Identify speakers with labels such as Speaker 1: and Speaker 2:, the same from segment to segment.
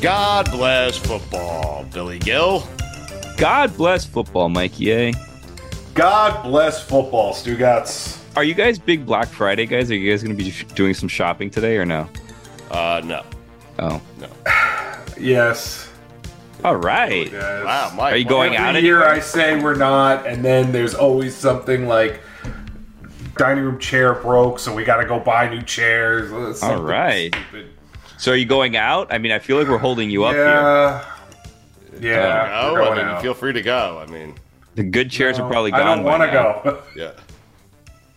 Speaker 1: God bless football, Billy Gill.
Speaker 2: God bless football, Mikey A.
Speaker 3: God bless football, Stugotz.
Speaker 2: Are you guys big Black Friday guys? Are you guys going to be doing some shopping today or no?
Speaker 1: Uh, no.
Speaker 2: Oh,
Speaker 1: no.
Speaker 3: Yes.
Speaker 2: All right.
Speaker 1: Wow, Mike.
Speaker 2: Are you going
Speaker 3: Every
Speaker 2: out
Speaker 3: year
Speaker 2: anywhere?
Speaker 3: I say we're not, and then there's always something like dining room chair broke, so we got to go buy new chairs. Something
Speaker 2: right.
Speaker 3: stupid.
Speaker 2: So are you going out? I mean, I feel like we're holding you up here.
Speaker 3: Yeah. Yeah.
Speaker 1: Go.
Speaker 3: we're
Speaker 1: I
Speaker 3: going
Speaker 1: mean,
Speaker 3: out.
Speaker 1: feel free to go. I mean,
Speaker 2: The good chairs are probably
Speaker 3: I
Speaker 2: gone.
Speaker 3: don't
Speaker 2: by
Speaker 3: want to
Speaker 2: now.
Speaker 3: go.
Speaker 1: yeah.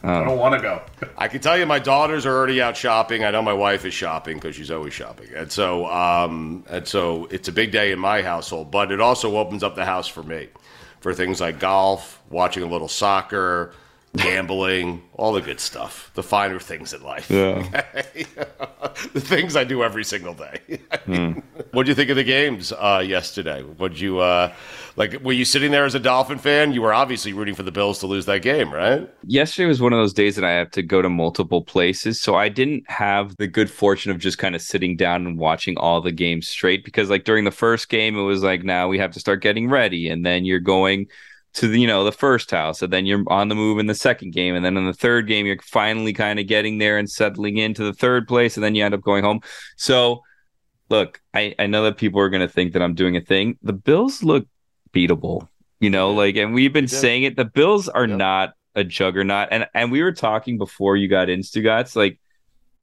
Speaker 3: I don't want to go.
Speaker 1: I can tell you, my daughters are already out shopping. I know my wife is shopping because she's always shopping, and so um, and so it's a big day in my household. But it also opens up the house for me for things like golf, watching a little soccer, gambling, all the good stuff, the finer things in life.
Speaker 2: Yeah.
Speaker 1: the things I do every single day. What do you think of the games uh, yesterday? Would you uh, like? Were you sitting there as a Dolphin fan? You were obviously rooting for the Bills to lose that game, right?
Speaker 2: Yesterday was one of those days that I have to go to multiple places, so I didn't have the good fortune of just kind of sitting down and watching all the games straight. Because like during the first game, it was like now we have to start getting ready, and then you're going to the you know the first house, and then you're on the move in the second game, and then in the third game you're finally kind of getting there and settling into the third place, and then you end up going home. So look, I, I know that people are going to think that I'm doing a thing. The Bills look beatable, you know, like, and we've been saying it. The Bills are
Speaker 1: Yep.
Speaker 2: not a juggernaut, and and we were talking before you got in, Stugotz, like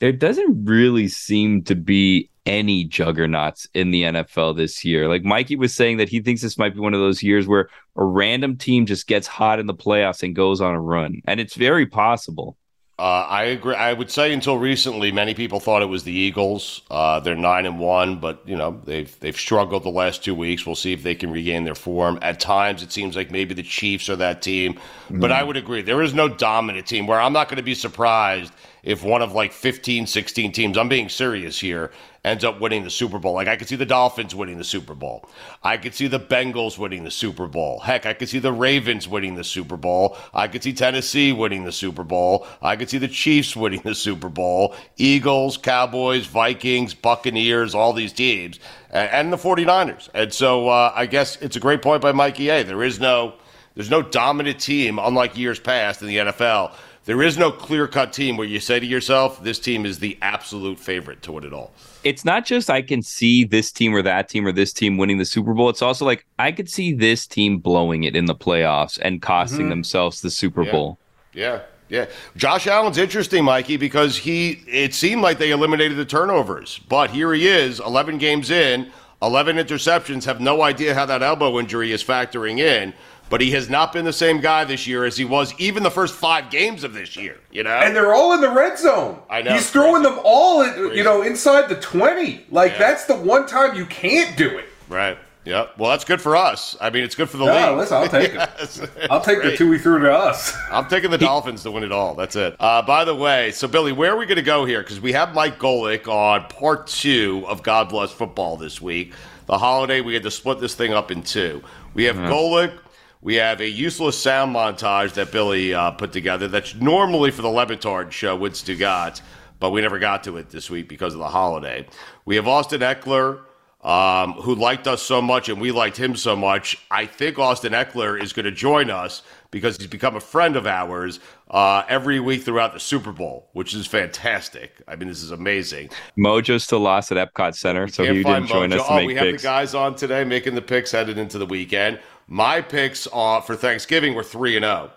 Speaker 2: there doesn't really seem to be any juggernauts in the NFL this year. Like Mikey was saying that he thinks this might be one of those years where a random team just gets hot in the playoffs and goes on a run, and it's very possible.
Speaker 1: Uh, I agree. I would say until recently, many people thought it was the Eagles. Uh, they're nine and one, but you know they've they've struggled the last two weeks. We'll see if they can regain their form. At times, it seems like maybe the Chiefs are that team, but I would agree there is no dominant team. Where I'm not going to be surprised if one of like 15, 16 teams. I'm being serious here. Ends up winning the Super Bowl. Like I could see the Dolphins winning the Super Bowl. I could see the Bengals winning the Super Bowl. Heck, I could see the Ravens winning the Super Bowl. I could see Tennessee winning the Super Bowl. I could see the Chiefs winning the Super Bowl. Eagles, Cowboys, Vikings, Buccaneers, all these teams, and the 49ers. And so uh, I guess it's a great point by Mikey A. There is no there's no dominant team, unlike years past in the NFL. There is no clear cut team where you say to yourself, this team is the absolute favorite to win it all.
Speaker 2: It's not just I can see this team or that team or this team winning the Super Bowl. It's also like I could see this team blowing it in the playoffs and costing mm-hmm. themselves the Super
Speaker 1: Yeah.
Speaker 2: Bowl.
Speaker 1: Yeah, yeah. Josh Allen's interesting, Mikey, because he it seemed like they eliminated the turnovers, but here he is, 11 games in, 11 interceptions. Have no idea how that elbow injury is factoring in, but he has not been the same guy this year as he was even the first five games of this year. You know,
Speaker 3: And they're all in the red zone.
Speaker 1: I know,
Speaker 3: He's throwing
Speaker 1: crazy.
Speaker 3: them all, in,
Speaker 1: Crazy.
Speaker 3: you know, inside the 20. Like,
Speaker 1: Yeah.
Speaker 3: that's the one time you can't do it.
Speaker 1: right? Yeah. Well, that's good for us. I mean, it's good for the
Speaker 3: No,
Speaker 1: league.
Speaker 3: listen, I'll take it. I'll take the two we threw to us.
Speaker 1: I'm taking the Dolphins to win it all. That's it. Uh, by the way, so Billy, where are we going to go here? Because we have Mike Golic on part two of God Bless Football this week. The holiday, we had to split this thing up in two. We have Golic. We have a useless sound montage that Billy uh, put together that's normally for the Le Batard show with Stugotz, but we never got to it this week because of the holiday. We have Austin Ekeler um, who liked us so much and we liked him so much. I think Austin Ekeler is going to join us because he's become a friend of ours uh, every week throughout the Super Bowl, which is fantastic. I mean, this is amazing.
Speaker 2: Mojo still lost at Epcot Center, so he didn't join
Speaker 1: Mojo.
Speaker 2: us to
Speaker 1: oh, we have the guys on today making the picks headed into the weekend. My picks uh, for Thanksgiving were three and zero.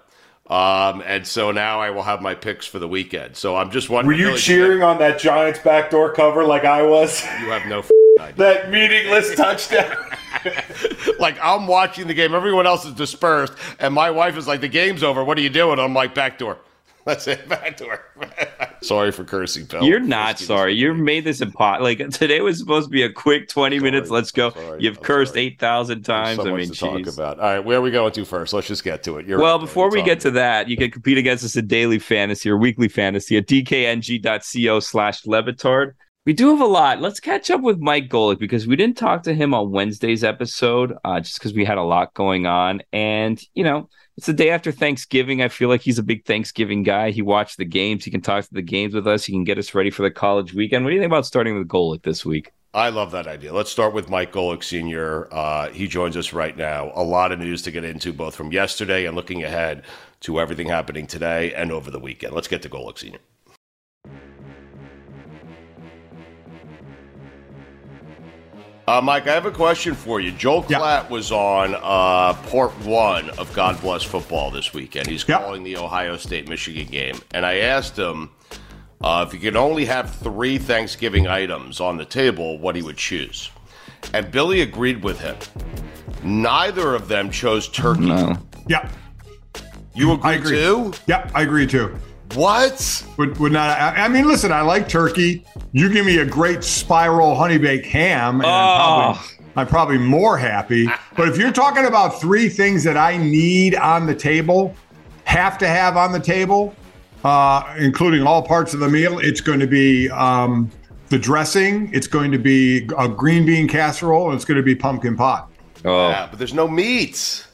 Speaker 1: Um, and so now I will have my picks for the weekend. So I'm just wondering.
Speaker 3: Were you
Speaker 1: Billy,
Speaker 3: cheering on that Giants backdoor cover like I was?
Speaker 1: You have no idea.
Speaker 3: that meaningless touchdown.
Speaker 1: like I'm watching the game. Everyone else is dispersed, and my wife is like, "The game's over. What are you doing?" I'm like, "Backdoor." That's it. Backdoor. sorry for cursing, Bill.
Speaker 2: You're not sorry. You made this impossible. Like today was supposed to be a quick 20 minutes. Let's go.
Speaker 1: sorry,
Speaker 2: You've
Speaker 1: I'm
Speaker 2: cursed
Speaker 1: sorry.
Speaker 2: 8,000 times.
Speaker 1: so
Speaker 2: I
Speaker 1: much
Speaker 2: mean,
Speaker 1: to talk
Speaker 2: jeez.
Speaker 1: about. All right, where are we going to first? Let's just get to it. You're
Speaker 2: Well,
Speaker 1: right,
Speaker 2: before we get to that, you can compete against us at daily fantasy or weekly fantasy at dkng.co slash lebatard. We do have a lot. Let's catch up with Mike Golic because we didn't talk to him on Wednesday's episode uh, just because we had a lot going on. And, you know, it's the day after Thanksgiving. I feel like he's a big Thanksgiving guy. He watched the games. He can talk to the games with us. He can get us ready for the college weekend. What do you think about starting with Golic this week?
Speaker 1: I love that idea. Let's start with Mike Golic Sr. Uh, he joins us right now. A lot of news to get into, both from yesterday and looking ahead to everything happening today and over the weekend. Let's get to Golic Sr. Uh, Mike, I have a question for you. Joel
Speaker 4: Yeah.
Speaker 1: Klatt was on uh, part one of God Bless Football this weekend. He's
Speaker 4: Yeah.
Speaker 1: calling the Ohio State Michigan game. And I asked him uh, if he could only have three Thanksgiving items on the table, what he would choose. And Billy agreed with him. Neither of them chose turkey.
Speaker 2: No.
Speaker 4: Yeah,
Speaker 1: You agree,
Speaker 4: I agree.
Speaker 1: too?
Speaker 4: yeah, I agree too.
Speaker 1: What?
Speaker 4: Would would not. I, I mean, listen, I like turkey. You give me a great spiral honey baked ham, and I'm,
Speaker 2: Oh.
Speaker 4: probably, I'm probably more happy. But if you're talking about three things that I need on the table, have to have on the table, uh, including all parts of the meal, it's going to be um, the dressing. It's going to be a green bean casserole, and it's going to be pumpkin pie.
Speaker 2: Oh,
Speaker 1: Yeah, but there's no meat.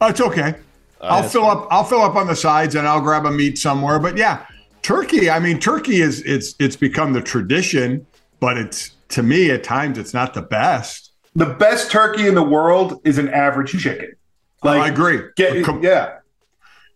Speaker 4: Oh, it's okay. Uh, I'll fill up. I'll fill up on the sides, and I'll grab a meat somewhere. But yeah, turkey. I mean, turkey is it's it's become the tradition, but it's to me at times it's not the best.
Speaker 3: the best turkey in the world is an average chicken.
Speaker 4: Oh, like I agree.
Speaker 3: Get,
Speaker 4: Com-
Speaker 3: yeah.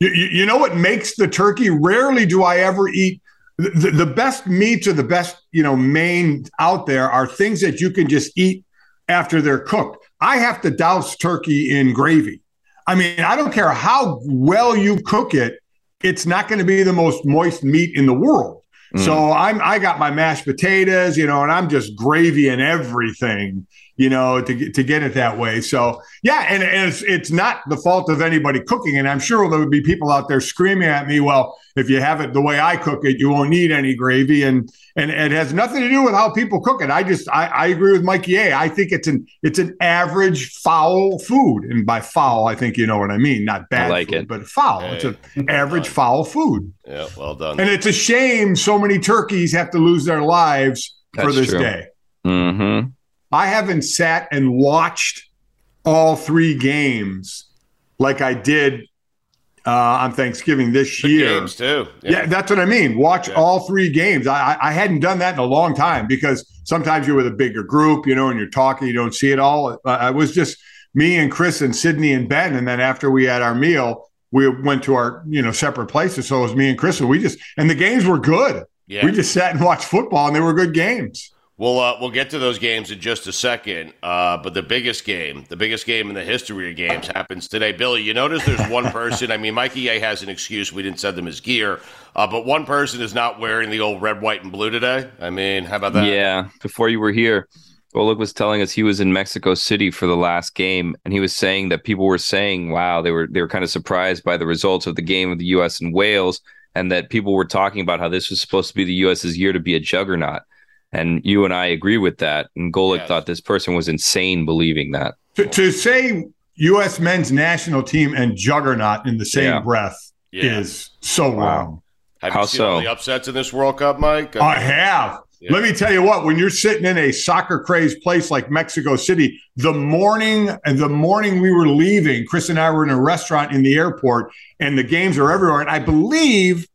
Speaker 4: You, you, you know what makes the turkey? Rarely do I ever eat the, the, the best meats or the best you know main out there are things that you can just eat after they're cooked. I have to douse turkey in gravy. I mean, I don't care how well you cook it; it's not going to be the most moist meat in the world. So mm. I'm I got my mashed potatoes, you know, and I'm just gravy and everything, you know, to get to get it that way. So yeah, and, and it's it's not the fault of anybody cooking, and I'm sure there would be people out there screaming at me, well, if you have it the way I cook it, you won't need any gravy, and and it has nothing to do with how people cook it. I just I, I agree with Mikey A. I think it's an it's an average foul food, and by foul, I think you know what I mean, not bad
Speaker 2: like
Speaker 4: food,
Speaker 2: it.
Speaker 4: but foul. It's an average foul food.
Speaker 1: Yeah, well done.
Speaker 4: And it's a shame so many turkeys have to lose their lives for this
Speaker 2: true.
Speaker 4: day.
Speaker 2: mm-hmm.
Speaker 4: I haven't sat and watched all three games like I did uh, on Thanksgiving this
Speaker 1: Good
Speaker 4: year.
Speaker 1: games, too.
Speaker 4: Yeah. that's what I mean. Watch
Speaker 1: Yeah.
Speaker 4: all three games. I, I I hadn't done that in a long time because sometimes you're with a bigger group, you know, and you're talking, you don't see it all. Uh, I was just me and Chris and Sydney and Ben, and then after we had our meal, we went to our you know separate places. So it was me and Chris, and we just and the games were good.
Speaker 1: Yeah.
Speaker 4: We just sat and watched football, and they were good games.
Speaker 1: We'll uh, we'll get to those games in just a second. Uh, but the biggest game, the biggest game in the history of games, happens today. Billy, you notice there's one person. I mean, Mikey A has an excuse. We didn't send them his gear, uh, but one person is not wearing the old red, white, and blue today. I mean, how about that?
Speaker 2: Yeah, before you were here, Golic was telling us he was in Mexico City for the last game, and he was saying that people were saying, "Wow, they were they were kind of surprised by the results of the game of the U.S. and Wales, and that people were talking about how this was supposed to be the U.S.'s year to be a juggernaut." And you and I agree with that. And Golic
Speaker 1: Yes.
Speaker 2: thought this person was insane believing that.
Speaker 4: To, to say U.S. men's national team and juggernaut in the same
Speaker 2: Yeah.
Speaker 4: breath
Speaker 1: Yeah.
Speaker 4: is so wrong.
Speaker 1: Have
Speaker 2: How
Speaker 1: you seen all
Speaker 2: so?
Speaker 1: the upsets in this World Cup, Mike?
Speaker 4: I have.
Speaker 1: Yeah.
Speaker 4: Let me tell you what, when you're sitting in a soccer crazed place like Mexico City, the morning and the morning we were leaving, Chris and I were in a restaurant in the airport and the games are everywhere. And I believe,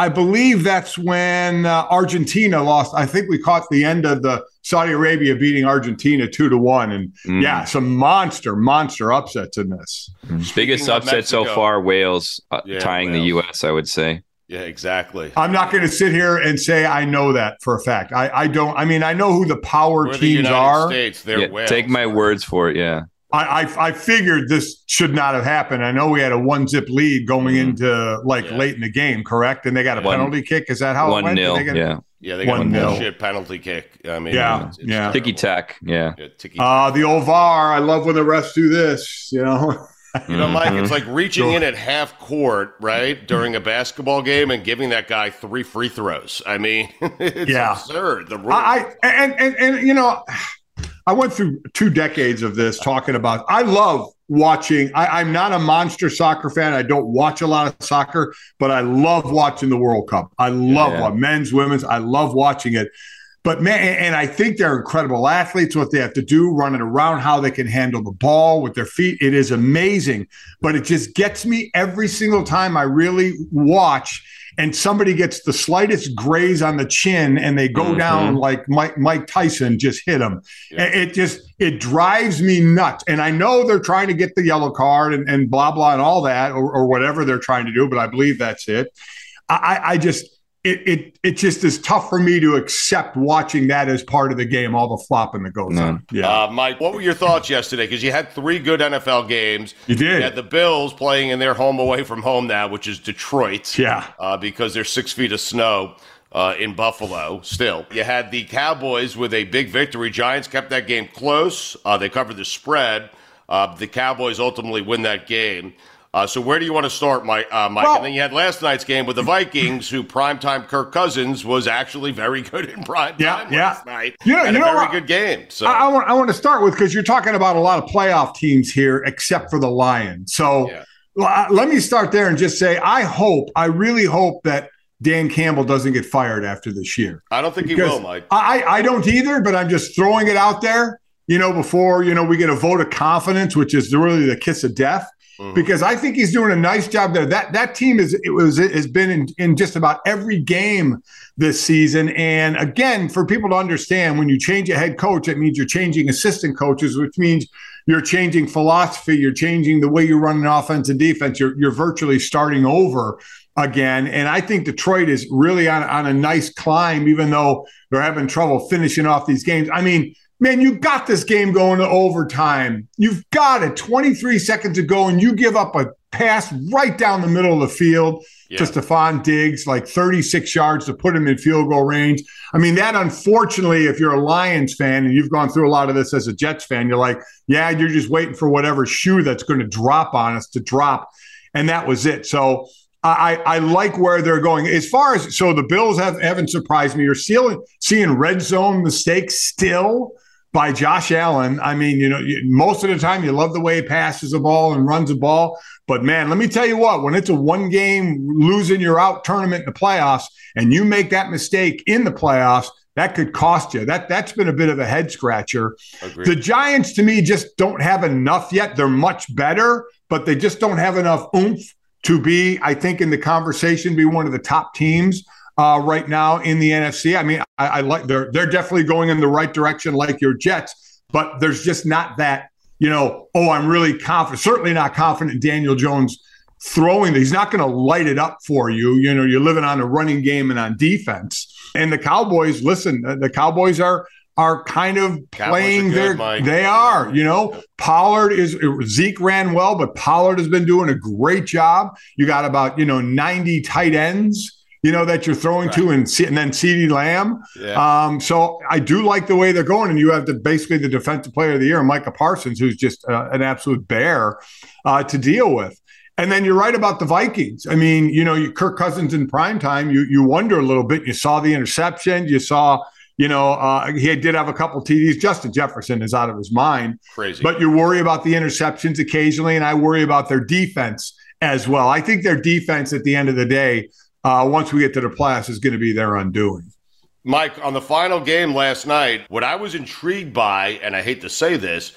Speaker 4: I believe that's when uh, Argentina lost. I think we caught the end of the Saudi Arabia beating Argentina two to one. And
Speaker 2: Mm.
Speaker 4: yeah, some monster, monster upsets in this.
Speaker 2: Biggest
Speaker 1: of
Speaker 2: upset so far, Wales uh,
Speaker 1: Yeah,
Speaker 2: tying the U.S. I would say.
Speaker 1: yeah, exactly.
Speaker 4: I'm not going to sit here and say I know that for a fact. I, I don't. I mean, I know who the power
Speaker 1: We're
Speaker 4: teams
Speaker 1: United
Speaker 4: are.
Speaker 1: States. They're
Speaker 2: Yeah,
Speaker 1: Wales.
Speaker 2: take my words for it. Yeah.
Speaker 4: I, I, I figured this should not have happened. I know we had a one zip lead going mm-hmm. into like yeah. late in the game, correct? And they got a one, penalty kick. Is that how
Speaker 2: one
Speaker 4: it went?
Speaker 2: Nil,
Speaker 1: get,
Speaker 2: yeah.
Speaker 1: Yeah, they got one a bullshit penalty kick. I mean,
Speaker 4: yeah, it's, it's yeah,
Speaker 2: ticky tack, yeah. yeah
Speaker 4: uh, the old VAR. I love when the refs do this. You know,
Speaker 1: you know, Mike, it's like reaching in at half court, right, during a basketball game and giving that guy three free throws. I mean, it's yeah. absurd. The
Speaker 4: rules. I, I and, and and you know, I went through two decades of this talking about. I love watching. I, am not a monster soccer fan. I don't watch a lot of soccer, but I love watching the World Cup. I love yeah. men's, women's. I love watching it. But man, and I think they're incredible athletes. What they have to do, running around, how they can handle the ball with their feet, it is amazing. But it just gets me every single time I really watch and somebody gets the slightest graze on the chin and they go mm-hmm. down like Mike, Mike Tyson just hit him. Yeah. It just it drives me nuts. And I know they're trying to get the yellow card and, and blah blah and all that or, or whatever they're trying to do, but I believe that's it. I, I just it, it it just is tough for me to accept watching that as part of the game, all the flopping that goes on.
Speaker 1: Yeah, uh, Mike, what were your thoughts yesterday? Because you had three good NFL games.
Speaker 4: You did.
Speaker 1: You had the Bills playing in their home away from home now, which is Detroit.
Speaker 4: Yeah,
Speaker 1: uh, because there's six feet of snow. Uh, in Buffalo, still. You had the Cowboys with a big victory. Giants kept that game close. Uh, they covered the spread. Uh, the Cowboys ultimately win that game. Uh, so where do you want to start, Mike? Uh, Mike? Well, and then you had last night's game with the Vikings, who primetime Kirk Cousins was actually very good in prime
Speaker 4: yeah,
Speaker 1: time
Speaker 4: yeah.
Speaker 1: last night.
Speaker 4: You know,
Speaker 1: you
Speaker 4: know
Speaker 1: a very good game. So
Speaker 4: I, I, want I want to start with because you're talking about a lot of playoff teams here, except for the Lions. So yeah. uh, let me start there and just say I hope, I really hope that Dan Campbell doesn't get fired after this year.
Speaker 1: I don't think he will, Mike.
Speaker 4: I I don't either, but I'm just throwing it out there. You know, before you know we get a vote of confidence, which is really the kiss of death mm-hmm. because I think he's doing a nice job there. That that team is it was it has been in, in just about every game this season. And again, for people to understand, when you change a head coach, it means you're changing assistant coaches, which means you're changing philosophy, you're changing the way you run an offense and defense. You're you're virtually starting over again. And I think Detroit is really on, on a nice climb, even though they're having trouble finishing off these games. I mean, man, you got this game going to overtime. You've got it 23 seconds to go, and you give up a pass right down the middle of the field yeah. to Stefon Diggs, like 36 yards to put him in field goal range. I mean, that unfortunately, if you're a Lions fan and you've gone through a lot of this as a Jets fan, you're like, yeah, you're just waiting for whatever shoe that's going to drop on us to drop. And that was it. So I, I like where they're going. As far as so the Bills have haven't surprised me. You're seeing seeing red zone mistakes still by Josh Allen. I mean, you know, most of the time you love the way he passes the ball and runs the ball. But man, let me tell you what, when it's a one game losing your out tournament in the playoffs and you make that mistake in the playoffs, that could cost you. That that's been a bit of a head scratcher. Agreed. The Giants to me just don't have enough yet. They're much better, but they just don't have enough oomph to be, I think, in the conversation, be one of the top teams uh, right now in the NFC. I mean, I, I like they're they're definitely going in the right direction, like your Jets, but there's just not that you know. Oh, I'm really confident. Certainly not confident in Daniel Jones throwing. He's not going to light it up for you. You know, you're living on a running game and on defense. And the Cowboys, listen, the Cowboys are are kind of playing their they are you know pollard is zeke ran well but pollard has been doing a great job you got about you know 90 tight ends you know, that you're throwing right. to, and, and then CeeDee Lamb. Yeah. Um, so I do like the way they're going, and you have the basically the defensive player of the year, Micah Parsons, who's just uh, an absolute bear uh, to deal with. And then you're right about the Vikings. I mean, you know, you, Kirk Cousins in prime time, you you wonder a little bit. You saw the interception, you saw. You know, uh, he did have a couple TDs. Justin Jefferson is out of his mind.
Speaker 1: Crazy.
Speaker 4: But you worry about the interceptions occasionally, and I worry about their defense as well. I think their defense at the end of the day uh, once we get to the playoffs is going to be their undoing.
Speaker 1: Mike, on the final game last night, what I was intrigued by, and I hate to say this,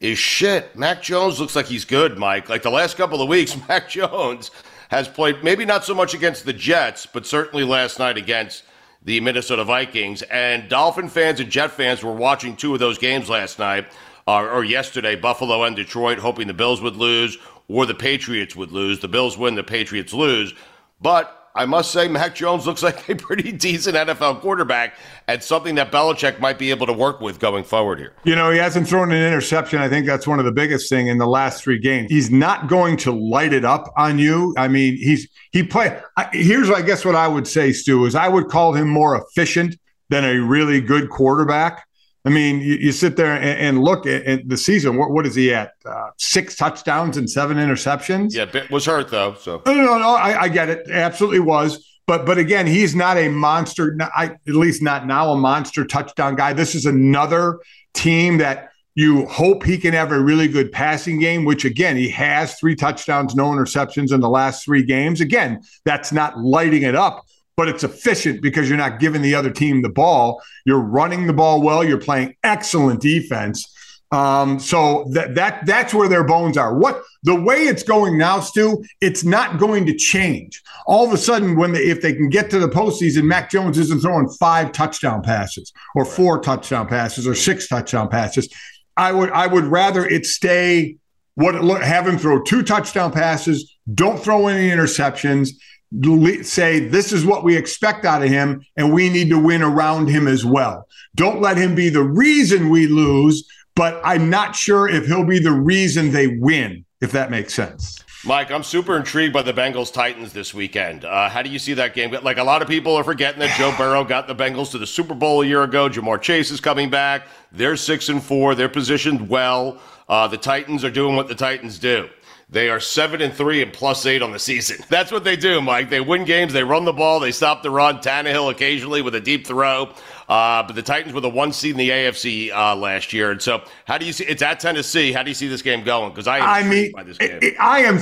Speaker 1: is shit. Mac Jones looks like he's good, Mike. Like the last couple of weeks, Mac Jones has played maybe not so much against the Jets, but certainly last night against the Minnesota Vikings. And Dolphin fans and Jet fans were watching two of those games last night uh, or yesterday, Buffalo and Detroit, hoping the Bills would lose or the Patriots would lose. The Bills win, the Patriots lose. But I must say, Mac Jones looks like a pretty decent NFL quarterback and something that Belichick might be able to work with going forward here.
Speaker 4: You know, he hasn't thrown an interception. I think that's one of the biggest thing in the last three games. He's not going to light it up on you. I mean, he's he play. I, here's, I guess, what I would say, Stu, is I would call him more efficient than a really good quarterback. I mean, you, you sit there and, and look at, at, the season. What, what is he at? Uh, six touchdowns and seven interceptions.
Speaker 1: Yeah, was hurt though. So
Speaker 4: no, no, no. I, I get it. Absolutely was. But but again, he's not a monster. I, at least not now a monster touchdown guy. This is another team that you hope he can have a really good passing game. Which again, he has three touchdowns, no interceptions in the last three games. Again, that's not lighting it up but it's efficient because you're not giving the other team the ball. You're running the ball well. You're playing excellent defense. Um, so that that that's where their bones are. What the way it's going now, Stu, it's not going to change. All of a sudden, when they, if they can get to the postseason, Mac Jones isn't throwing five touchdown passes or four touchdown passes or six touchdown passes. I would I would rather it stay what it, have him throw two touchdown passes. Don't throw any interceptions say this is what we expect out of him and we need to win around him as well. Don't let him be the reason we lose, but I'm not sure if he'll be the reason they win, if that makes sense.
Speaker 1: Mike, I'm super intrigued by the Bengals Titans this weekend. Uh, how do you see that game? Like a lot of people are forgetting that Joe Burrow got the Bengals to the Super Bowl a year ago. Ja'Marr Chase is coming back. They're six and four. They're positioned well. Uh, the Titans are doing what the Titans do. They are seven and three and plus eight on the season. That's what they do, Mike. They win games. They run the ball. They stop the run. Tannehill occasionally with a deep throw. Uh, but the Titans were the one seed in the AFC uh, last year, and so how do you see? It's at Tennessee. How do you see this game going? Because I,
Speaker 4: I mean, I am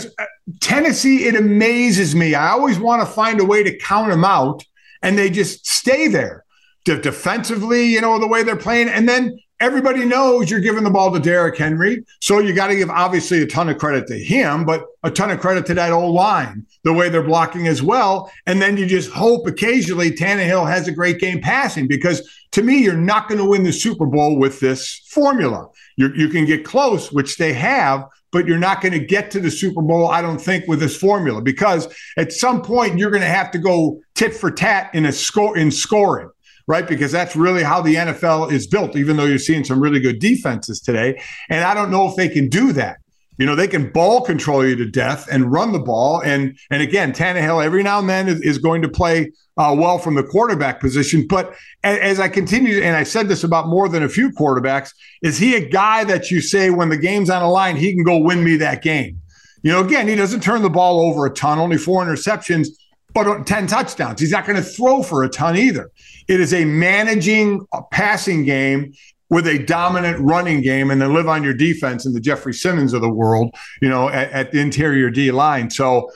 Speaker 4: Tennessee. It amazes me. I always want to find a way to count them out, and they just stay there. De- defensively, you know the way they're playing, and then everybody knows you're giving the ball to Derrick Henry. So you got to give obviously a ton of credit to him, but a ton of credit to that old line, the way they're blocking as well. And then you just hope occasionally Tannehill has a great game passing because to me, you're not going to win the Super Bowl with this formula. you you can get close, which they have, but you're not going to get to the Super Bowl, I don't think, with this formula because at some point you're going to have to go tit for tat in a score in scoring right? Because that's really how the NFL is built, even though you're seeing some really good defenses today. And I don't know if they can do that. You know, they can ball control you to death and run the ball. And and again, Tannehill every now and then is, is going to play uh, well from the quarterback position. But as, as I continue, and I said this about more than a few quarterbacks, is he a guy that you say when the game's on the line, he can go win me that game? You know, again, he doesn't turn the ball over a ton, only four interceptions, but 10 touchdowns. He's not going to throw for a ton either. It is a managing a passing game with a dominant running game and then live on your defense in the Jeffery Simmons of the world, you know, at, at the interior D line. So,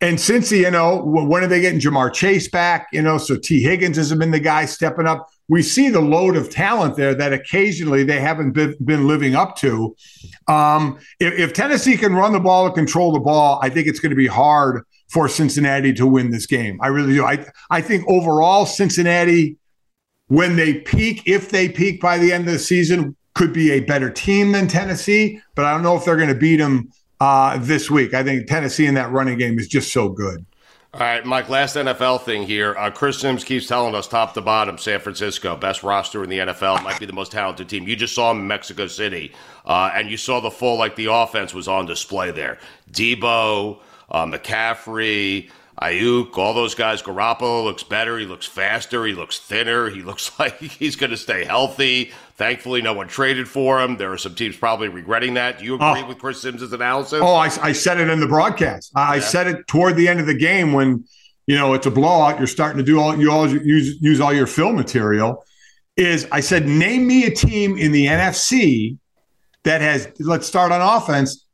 Speaker 4: and since, you know, when are they getting Ja'Marr Chase back? You know, so Tee Higgins has been the guy stepping up. We see the load of talent there that occasionally they haven't been, been living up to. Um, if, if Tennessee can run the ball and control the ball, I think it's going to be hard for Cincinnati to win this game. I really do. I I think overall Cincinnati, when they peak, if they peak by the end of the season, could be a better team than Tennessee. But I don't know if they're going to beat them uh, this week. I think Tennessee in that running game is just so good.
Speaker 1: All right, Mike, last NFL thing here. Uh, Chris Sims keeps telling us top to bottom, San Francisco, best roster in the NFL, might be the most talented team. You just saw him in Mexico City, uh, and you saw the full, like the offense was on display there. Deebo, uh, McCaffrey, Aiyuk, all those guys. Garoppolo looks better. He looks faster. He looks thinner. He looks like he's going to stay healthy. Thankfully, no one traded for him. There are some teams probably regretting that. Do you agree oh. with Chris Sims' analysis?
Speaker 4: Oh, I, I, said it in the broadcast. I, yeah. I said it toward the end of the game when you know it's a blowout. You're starting to do all you all use use all your film material. Is I said name me a team in the NFC that has. Let's start on offense.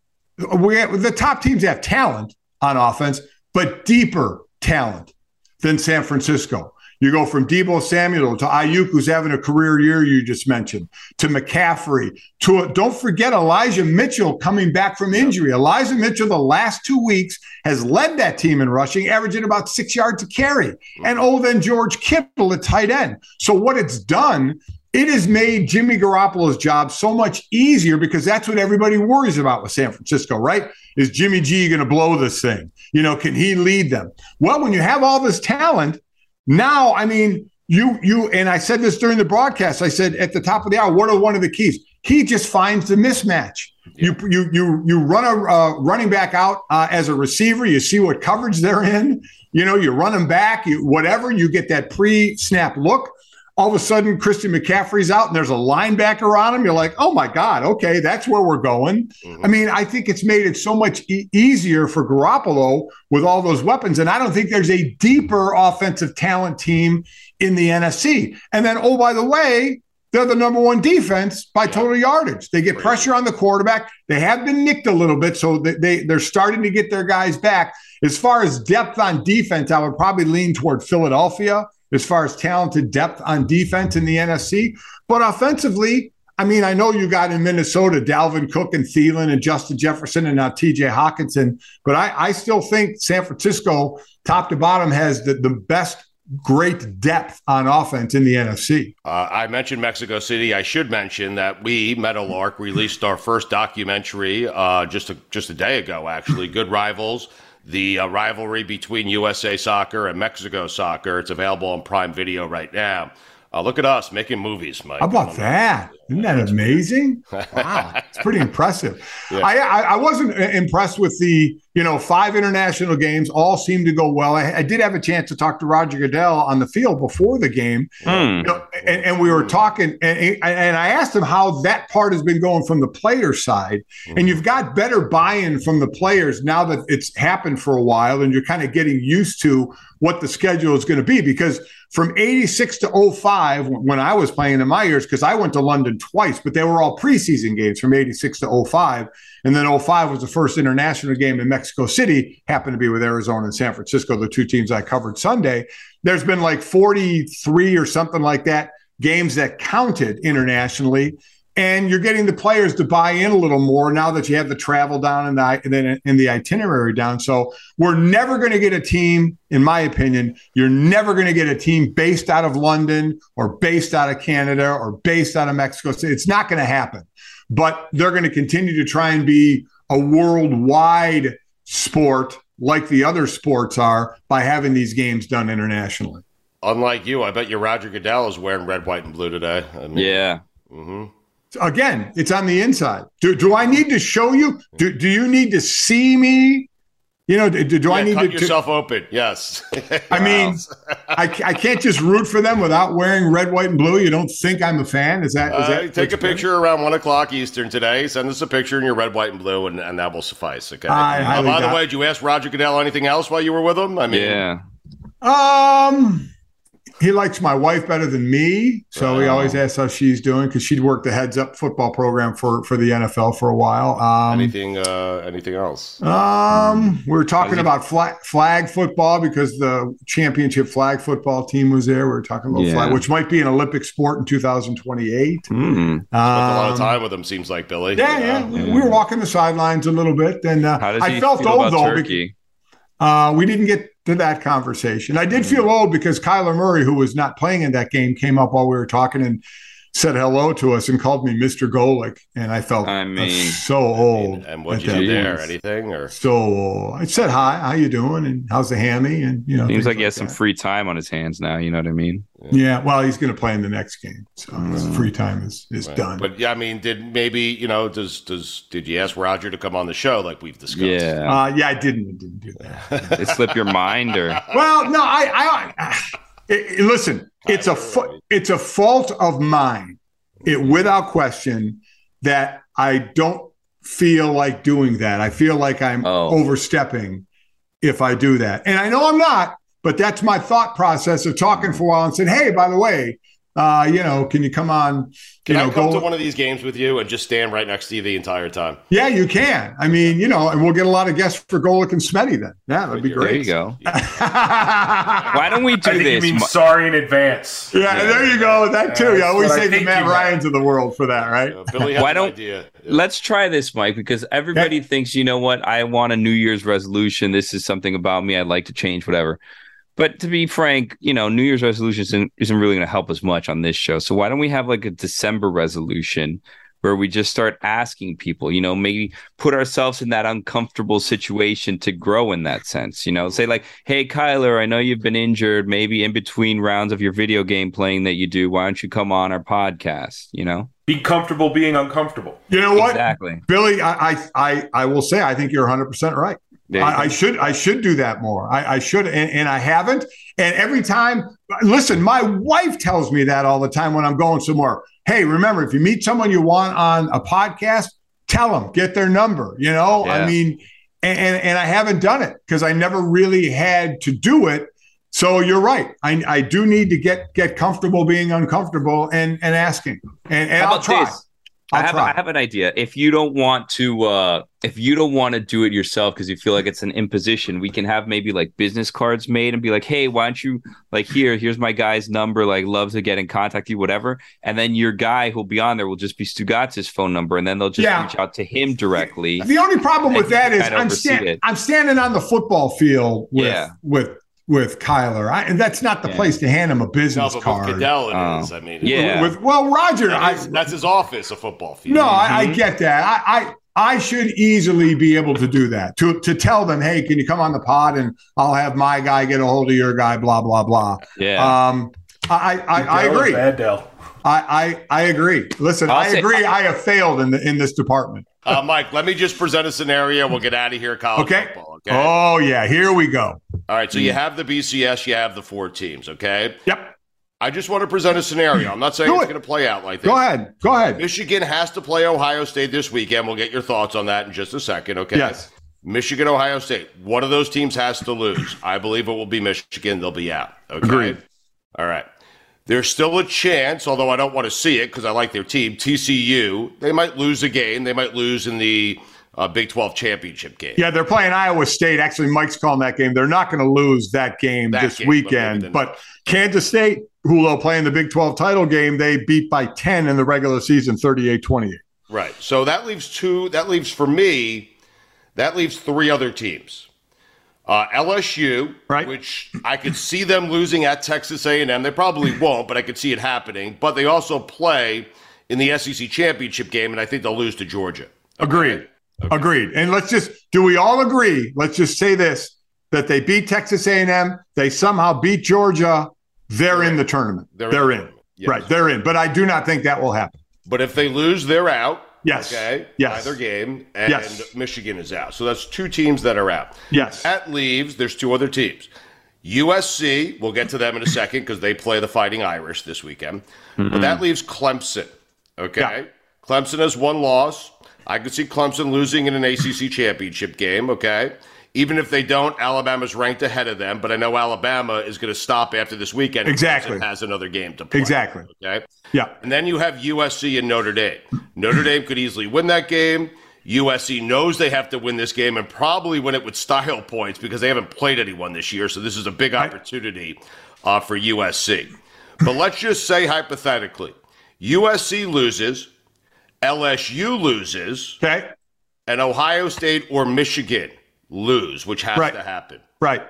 Speaker 4: We have, the top teams have talent on offense, but deeper talent than San Francisco. You go from Deebo Samuel to Aiyuk, who's having a career year you just mentioned, to McCaffrey, to don't forget Elijah Mitchell coming back from injury. Elijah Mitchell, the last two weeks, has led that team in rushing, averaging about six yards to carry. Mm. And oh, then George Kittle at tight end. So what it's done it has made Jimmy Garoppolo's job so much easier because that's what everybody worries about with San Francisco, right? Is Jimmy G going to blow this thing? You know, can he lead them? Well, when you have all this talent, now, I mean, you you and I said this during the broadcast. I said at the top of the hour, what are one of the keys? He just finds the mismatch. Yeah. You you you you run a uh, running back out uh, as a receiver. You see what coverage they're in. You know, you run them back. You, whatever you get that pre-snap look all of a sudden Christian McCaffrey's out and there's a linebacker on him, you're like, oh my God, okay, that's where we're going. Mm-hmm. I mean, I think it's made it so much e- easier for Garoppolo with all those weapons. And I don't think there's a deeper offensive talent team in the NFC. And then, oh, by the way, they're the number one defense by total yardage. They get pressure on the quarterback. They have been nicked a little bit, so they, they, they're starting to get their guys back. As far as depth on defense, I would probably lean toward Philadelphia as far as talented depth on defense in the NFC. But offensively, I mean, I know you got in Minnesota Dalvin Cook and Thielen and Justin Jefferson and now TJ Hockenson, but I, I still think San Francisco, top to bottom, has the, the best great depth on offense in the NFC.
Speaker 1: Uh, I mentioned Mexico City. I should mention that we, Meadowlark, released our first documentary uh, just a, just a day ago, actually. Good Rivals the uh, rivalry between USA Soccer and Mexico Soccer. It's available on Prime Video right now. Uh, look at us making movies, Mike.
Speaker 4: How about that? Isn't that amazing? Wow, it's pretty impressive. Yeah. I, I, I wasn't impressed with the you know five international games. All seemed to go well. I, I did have a chance to talk to Roger Goodell on the field before the game, mm. you know, and, and, we were talking, and, and I asked him how that part has been going from the player side. Mm. And you've got better buy-in from the players now that it's happened for a while, and you're kind of getting used to what the schedule is going to be because from 86 to 05 when i was playing in my years because i went to london twice but they were all preseason games from 86 to 05 and then 05 was the first international game in mexico city happened to be with arizona and san francisco the two teams i covered sunday. There's been like 43 or something like that games that counted internationally and you're getting the players to buy in a little more now that you have the travel down and the then in the itinerary down. So we're never going to get a team, in my opinion, you're never going to get a team based out of London or based out of Canada or based out of Mexico. It's not going to happen. But they're going to continue to try and be a worldwide sport like the other sports are by having these games done internationally.
Speaker 1: Unlike you, I bet you Roger Goodell is wearing red, white, and blue today.
Speaker 2: I mean, yeah.
Speaker 4: Mm-hmm. Again, it's on the inside. Do, do I need to show you? Do, do you need to see me? You know, do, do
Speaker 1: yeah,
Speaker 4: I need
Speaker 1: cut
Speaker 4: to
Speaker 1: yourself open? Yes.
Speaker 4: I mean, I, I can't just root for them without wearing red, white, and blue. You don't think I'm a fan? Is that? Is that
Speaker 1: uh, take a picture good? around one o'clock Eastern today. Send us a picture in your red, white, and blue, and, and that will suffice. Okay. Uh, by the way, did you ask Roger Goodell anything else while you were with him? I mean,
Speaker 2: yeah.
Speaker 4: Um, he likes my wife better than me, so he always asks how she's doing because she'd worked the heads up football program for for the NFL for a while.
Speaker 1: Um, anything uh, anything else?
Speaker 4: Um, we were talking about flag, flag football because the championship flag football team was there. We were talking about yeah. flag, which might be an Olympic sport in 2028. Mm.
Speaker 1: Um, Spent a lot of time with him. Seems like Billy.
Speaker 4: Yeah, yeah. yeah. We were walking the sidelines a little bit, and uh, I felt old though. Because, uh, we didn't get to that conversation. I did mm. feel old because Kyler Murray, who was not playing in that game, came up while we were talking and said hello to us and called me Mr. Golic, and I felt I mean, so old. I mean,
Speaker 1: and what you do there? Anything or
Speaker 4: so old. I said hi, how you doing, and how's the hammy, and you know.
Speaker 2: Seems like he has some free time on his hands now. You know what I mean?
Speaker 4: Yeah. yeah well, he's going to play in the next game, so mm. free time is is right. done.
Speaker 1: But yeah, I mean, did maybe you know does does did you ask Roger to come on the show like we've discussed?
Speaker 2: Yeah,
Speaker 4: uh, yeah, I didn't didn't do that.
Speaker 2: it slipped your mind, or
Speaker 4: well, no, I I, I it, listen. It's a fa- it's a fault of mine it mm-hmm. without question that I don't feel like doing that. I feel like I'm oh. overstepping if I do that. And I know I'm not, but that's my thought process of talking mm-hmm. for a while and saying, hey, by the way, uh, you know, can you come on?
Speaker 1: Can
Speaker 4: I
Speaker 1: know, come go... to one of these games with you and just stand right next to you the entire time?
Speaker 4: Yeah, you can. I mean, you know, and we'll get a lot of guests for Golic and Smetty then. Yeah, that'd be great.
Speaker 2: There you go. Why don't we do I think
Speaker 3: this? You mean sorry in advance.
Speaker 4: Yeah, yeah. there you go. That too. Yeah, always say the Matt Ryan's of the world for that, right?
Speaker 1: Billy Why don't idea.
Speaker 2: let's try this, Mike? Because everybody yeah. thinks, you know what? I want a New Year's resolution. This is something about me. I'd like to change, whatever But to be frank, you know, New Year's resolutions isn't, isn't really going to help us much on this show. So why don't we have like a December resolution where we just start asking people, you know, maybe put ourselves in that uncomfortable situation to grow in that sense, you know, say like, hey, Kyler, I know you've been injured, maybe in between rounds of your video game playing that you do. Why don't you come on our podcast, you know?
Speaker 3: Be comfortable being uncomfortable.
Speaker 4: You know what,
Speaker 2: Exactly.
Speaker 4: Billy? I, I I I will say I think you're 100 percent right. I, I should I should do that more. I, I should, and, and I haven't. And every time, listen, my wife tells me that all the time when I'm going somewhere. Hey, remember, if you meet someone you want on a podcast, tell them, get their number. You know, I mean, and and, and I haven't done it because I never really had to do it. So you're right. I, I do need to get get comfortable being uncomfortable and and asking. And, and
Speaker 2: How
Speaker 4: I'll
Speaker 2: about
Speaker 4: try.
Speaker 2: this? I
Speaker 4: I'll
Speaker 2: have,
Speaker 4: try.
Speaker 2: I have an idea. If you don't want to, uh, if you don't want to do it yourself because you feel like it's an imposition, we can have maybe like business cards made and be like, "Hey, why don't you like here? Here's my guy's number. Like, love to get in contact with you, whatever." And then your guy who'll be on there will just be Stugotz's phone number, and then they'll just
Speaker 4: Yeah.
Speaker 2: reach out to him directly.
Speaker 4: The only problem with that is I'm, stand. I'm standing on the football field with
Speaker 2: Yeah.
Speaker 4: with with Kyler. I, and that's not the
Speaker 2: Yeah.
Speaker 4: place to hand him a
Speaker 1: No,
Speaker 4: business
Speaker 1: but with
Speaker 4: card.
Speaker 1: Goodell it
Speaker 2: Oh.
Speaker 1: is. I mean,
Speaker 2: Yeah.
Speaker 4: With well, Roger, I,
Speaker 1: that's, that's his office, a football field.
Speaker 4: no, I,
Speaker 2: Mm-hmm.
Speaker 4: I get that. I, I I should easily be able to do that. To to tell them, hey, can you come on the pod and I'll have my guy get a hold of your guy. Blah blah blah.
Speaker 2: Yeah.
Speaker 4: Um, I I, I
Speaker 3: Dell
Speaker 4: agree.
Speaker 3: Bad Dell.
Speaker 4: I, I I agree. Listen,
Speaker 2: I'll
Speaker 4: I
Speaker 2: say-
Speaker 4: agree. I have failed in the in this department.
Speaker 1: Uh, Mike, let me just present a scenario. We'll get out of here. College
Speaker 4: Okay.
Speaker 1: football. Okay.
Speaker 4: Oh yeah, here we go.
Speaker 1: All right. So you mm. have the BCS. You have the four teams. Okay.
Speaker 4: Yep.
Speaker 1: I just want to present a scenario. I'm not saying
Speaker 4: Do
Speaker 1: it's
Speaker 4: it.
Speaker 1: going to play out like this.
Speaker 4: Go ahead. Go ahead.
Speaker 1: Michigan has to play Ohio State this weekend. We'll get your thoughts on that in just a second. Okay.
Speaker 4: Yes.
Speaker 1: Michigan, Ohio State. One of those teams has to lose. I believe it will be Michigan. They'll be out. Okay.
Speaker 4: Agreed.
Speaker 1: All right. There's still a chance, although I don't want to see it because I like their team. TCU, they might lose a game. They might lose in the uh, Big 12 championship game.
Speaker 4: Yeah, they're playing Iowa State. Actually, Mike's calling that game. They're not going to lose that game
Speaker 1: That
Speaker 4: this
Speaker 1: game,
Speaker 4: weekend.
Speaker 1: the
Speaker 4: But. Kansas State, who will play in the Big 12 title game, they beat by 10 in the regular season, 38 28.
Speaker 1: Right. So that leaves two. That leaves for me. That leaves three other teams. Uh, LSU,
Speaker 4: Right.
Speaker 1: which I could see them losing at Texas A&M. They probably won't, but I could see it happening. But they also play in the SEC championship game, and I think they'll lose to Georgia.
Speaker 4: Agreed. Agreed. And let's just, do we all agree? Let's just say this that they beat Texas A&M. They somehow beat Georgia. They're in the tournament. They're,
Speaker 1: They're in
Speaker 4: in.
Speaker 1: Yes.
Speaker 4: Right. They're in. But I do not think that will happen.
Speaker 1: But if they lose, they're out.
Speaker 4: Yes.
Speaker 1: Okay.
Speaker 4: Yes.
Speaker 1: Either game, and
Speaker 4: Yes.
Speaker 1: Michigan is out. So that's two teams that are out.
Speaker 4: Yes.
Speaker 1: That leaves, there's two other teams. USC, we'll get to them in a second because they play the Fighting Irish this weekend. But mm-hmm. that leaves Clemson. Okay.
Speaker 4: Yeah.
Speaker 1: Clemson has one loss. I could see Clemson losing in an ACC championship game. Okay. Even if they don't, Alabama's ranked ahead of them. But I know Alabama is going to stop after this weekend.
Speaker 4: Exactly.
Speaker 1: Has another game to play.
Speaker 4: Exactly.
Speaker 1: Okay.
Speaker 4: Yeah.
Speaker 1: And then you have USC and Notre Dame. Notre Dame could easily win that game. USC knows they have to win this game and probably win it with style points because they haven't played anyone this year. So this is a big opportunity uh, for USC. But let's just say hypothetically, USC loses, LSU loses,
Speaker 4: Okay.
Speaker 1: and Ohio State or Michigan lose, which has
Speaker 4: Right.
Speaker 1: to happen.
Speaker 4: Right.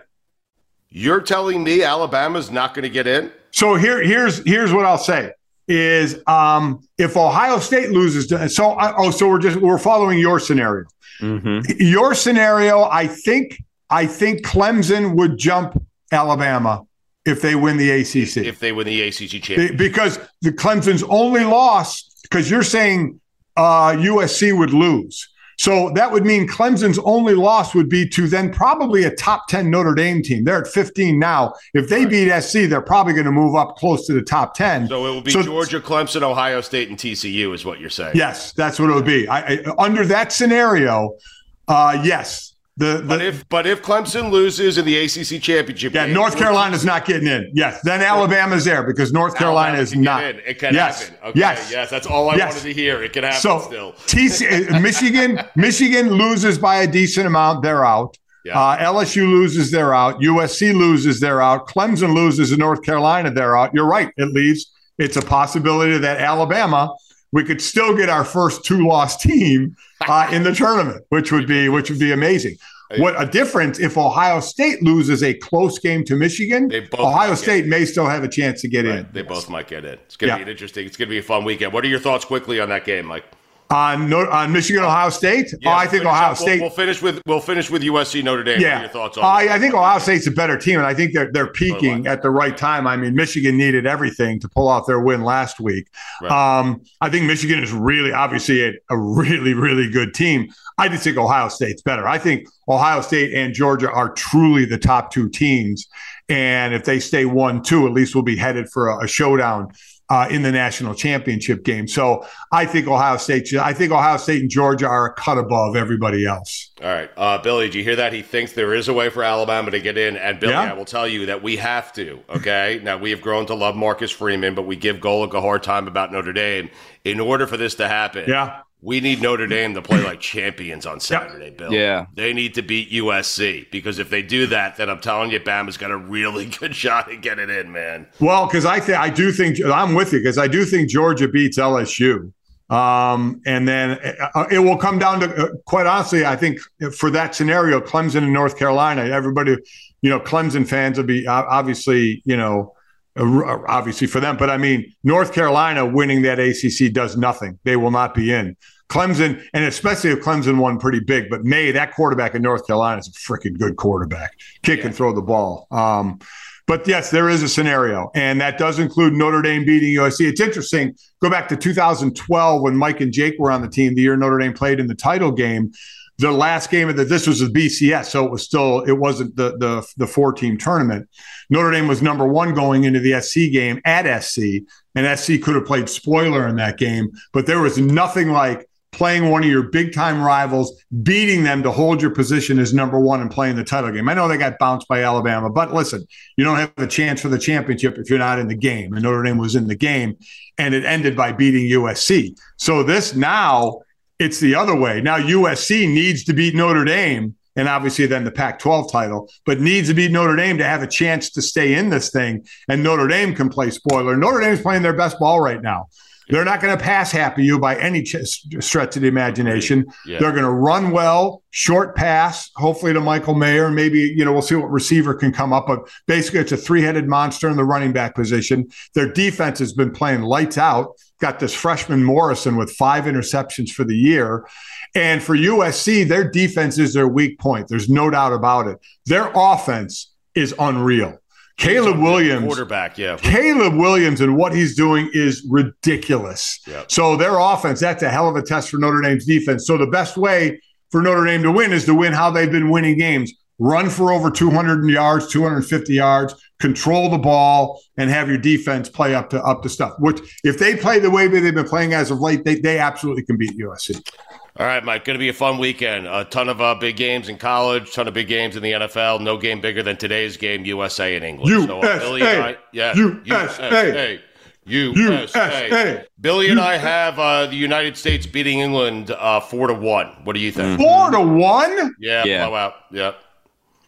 Speaker 1: You're telling me Alabama's not going to get in?
Speaker 4: So here, here's here's what I'll say is um, if Ohio State loses, to, so I- oh, so we're just we're following your scenario.
Speaker 2: Mm-hmm.
Speaker 4: Your scenario, I think I think Clemson would jump Alabama if they win the ACC
Speaker 1: If they win the ACC championship.
Speaker 4: because the Clemson's only loss because you're saying uh, USC would lose. So that would mean Clemson's only loss would be to then probably a top 10 Notre Dame team. They're at 15 now. If they beat SC, they're probably going to move up close to the top 10.
Speaker 1: So it will be
Speaker 4: So-
Speaker 1: Georgia, Clemson, Ohio State, and TCU, is what you're saying.
Speaker 4: Yes, that's what it would be. I, I, under that scenario, uh, yes. The,
Speaker 1: But
Speaker 4: the
Speaker 1: if but if Clemson loses in the ACC championship,
Speaker 4: yeah,
Speaker 1: game,
Speaker 4: North Carolina's not getting in. Yes, then Alabama's there because North Carolina
Speaker 1: Alabama
Speaker 4: is not.
Speaker 1: in. It can
Speaker 4: yes.
Speaker 1: happen. Okay,
Speaker 4: Yes.
Speaker 1: yes, that's all I
Speaker 4: Yes.
Speaker 1: wanted to hear. It can happen
Speaker 4: So
Speaker 1: still.
Speaker 4: TC, uh, Michigan, Michigan loses by a decent amount. They're out.
Speaker 1: Yeah.
Speaker 4: Uh, LSU loses. They're out. USC loses. They're out. Clemson loses in North Carolina. They're out. You're right. It leaves. It's a possibility that Alabama, we could still get our first two loss team uh, in the tournament, which would be which would be amazing. what a difference if Ohio State loses a close game to Michigan. Ohio State may still have a chance to get right. in.
Speaker 1: They both might get in. It's going to yeah. be an interesting. It's going to be a fun weekend. What are your thoughts quickly on that game, Mike?
Speaker 4: On on Michigan Ohio State. Yeah, oh, I think Ohio
Speaker 1: up,
Speaker 4: State.
Speaker 1: We'll, we'll, finish with we'll finish with USC Notre Dame.
Speaker 4: Yeah,
Speaker 1: your thoughts on?
Speaker 4: I, I think Ohio State's a better team, and I think they're they're peaking at the right time. I mean, Michigan needed everything to pull off their win last week. Right. Um, I think Michigan is really obviously a, a really really good team. I just think Ohio State's better. I think Ohio State and Georgia are truly the top two teams. And if they stay one, two, at least we'll be headed for a, a showdown uh, in the national championship game. So I think Ohio State. I think Ohio State and Georgia are a cut above everybody else.
Speaker 1: All right, uh, Billy. Do you hear that? He thinks there is a way for Alabama to get in, and Billy, yeah. I will tell you that we have to. Okay, now we have grown to love Marcus Freeman, but we give Golic a hard time about Notre Dame. In order for this to happen,
Speaker 4: yeah,
Speaker 1: we need Notre Dame to play like champions on Saturday, Bill.
Speaker 2: Yeah.
Speaker 1: They need to beat USC because if they do that, then I'm telling you, Bama's got a really good shot at getting in, man.
Speaker 4: Well, because I think I do think I'm with you because I do think Georgia beats LSU. Um, and then uh, it will come down to, uh, quite honestly, I think for that scenario, Clemson and North Carolina, everybody, you know, Clemson fans will be obviously, you know, obviously for them. But I mean, North Carolina winning that ACC does nothing. They will not be in. Clemson, and especially if Clemson won pretty big, but Maye, that quarterback in North Carolina is a freaking good quarterback. Kick yeah. and throw the ball. Um, but yes, there is a scenario, and that does include Notre Dame beating USC. It's interesting. Go back to 2012 when Mike and Jake were on the team, the year Notre Dame played in the title game. The last game of the this was the BCS, so it was still it wasn't the the the four team tournament. Notre Dame was number one going into the SC game at SC, and SC could have played spoiler in that game, but there was nothing like playing one of your big time rivals, beating them to hold your position as number one and playing the title game. I know they got bounced by Alabama, but listen, you don't have a chance for the championship if you're not in the game. And Notre Dame was in the game, and it ended by beating USC. So this now, it's the other way. Now USC needs to beat Notre Dame. And obviously, then the Pac 12 title, but needs to beat Notre Dame to have a chance to stay in this thing. And Notre Dame can play spoiler. Notre Dame's playing their best ball right now. They're not going to pass happy you by any ch- stretch of the imagination. Yeah. They're going to run well, short pass, hopefully to Michael Mayer. Maybe, you know, we'll see what receiver can come up. But basically, it's a three headed monster in the running back position. Their defense has been playing lights out. Got this freshman Morrison with five interceptions for the year. And for USC, their defense is their weak point. There's no doubt about it. Their offense is unreal. Caleb Williams,
Speaker 1: quarterback, yeah.
Speaker 4: Caleb Williams and what he's doing is ridiculous.
Speaker 1: Yep.
Speaker 4: So their offense, that's a hell of a test for Notre Dame's defense. So the best way for Notre Dame to win is to win how they've been winning games. Run for over 200 yards, 250 yards, control the ball, and have your defense play up to up to stuff. Which, if they play the way they've been playing as of late, they, they absolutely can beat USC.
Speaker 1: All right, Mike. Going to be a fun weekend. A ton of uh, big games in college, ton of big games in the NFL. No game bigger than today's game, USA and England.
Speaker 4: USA. So, uh, Billy and I,
Speaker 1: yeah,
Speaker 4: USA.
Speaker 1: USA. USA. Billy and I have uh, the United States beating England uh, four to one. What do you think?
Speaker 4: Four to one?
Speaker 1: Yeah, yeah. blowout. Yeah.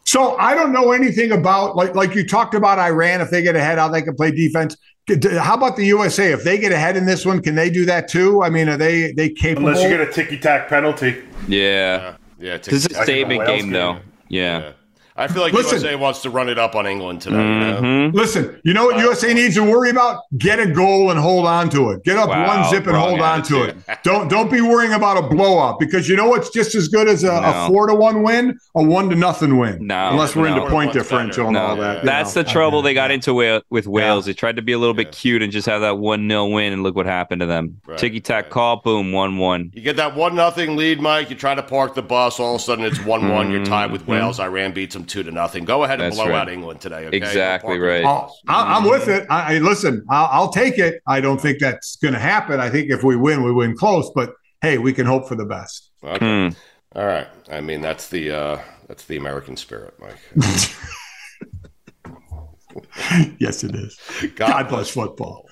Speaker 4: So I don't know anything about like like you talked about Iran. If they get ahead, how they can play defense. Uh, how about the USA? If they get ahead in this one, can they do that too? I mean, are they they capable?
Speaker 3: Unless you get a ticky tack penalty.
Speaker 2: Yeah,
Speaker 1: yeah. yeah
Speaker 2: this is a statement game, game, though. yeah. yeah.
Speaker 1: I feel like Listen, USA wants to run it up on England today. Mm-hmm.
Speaker 4: You know? Listen, you know what USA needs to worry about? Get a goal and hold on to it. Get up wow, one zip and hold on to it. Don't don't be worrying about a blowout because you know what's just as good as a, no. a four to one win, a one to nothing win.
Speaker 2: No,
Speaker 4: unless we're
Speaker 2: no.
Speaker 4: into point differential and all that.
Speaker 2: That's
Speaker 4: know?
Speaker 2: the trouble they got into with Wales. Yeah. They tried to be a little bit cute and just have that one nil win, and look what happened to them. Right. Ticky tack right. call, boom, one one.
Speaker 1: You get that one nothing lead, Mike. You try to park the bus, all of a sudden it's one one. You're tied with mm-hmm. Wales. Iran beats them two to nothing. Go ahead and That's blow right. out England today. Okay?
Speaker 2: Exactly right.
Speaker 4: i am with it. I, listen. I'll, I'll, take it. I don't think that's going to happen. I think if we win, we win close. But hey, we can hope for the best.
Speaker 1: Okay. Hmm. All right. I mean, that's the uh, that's the American spirit, Mike.
Speaker 4: yes, it is. God, God bless football.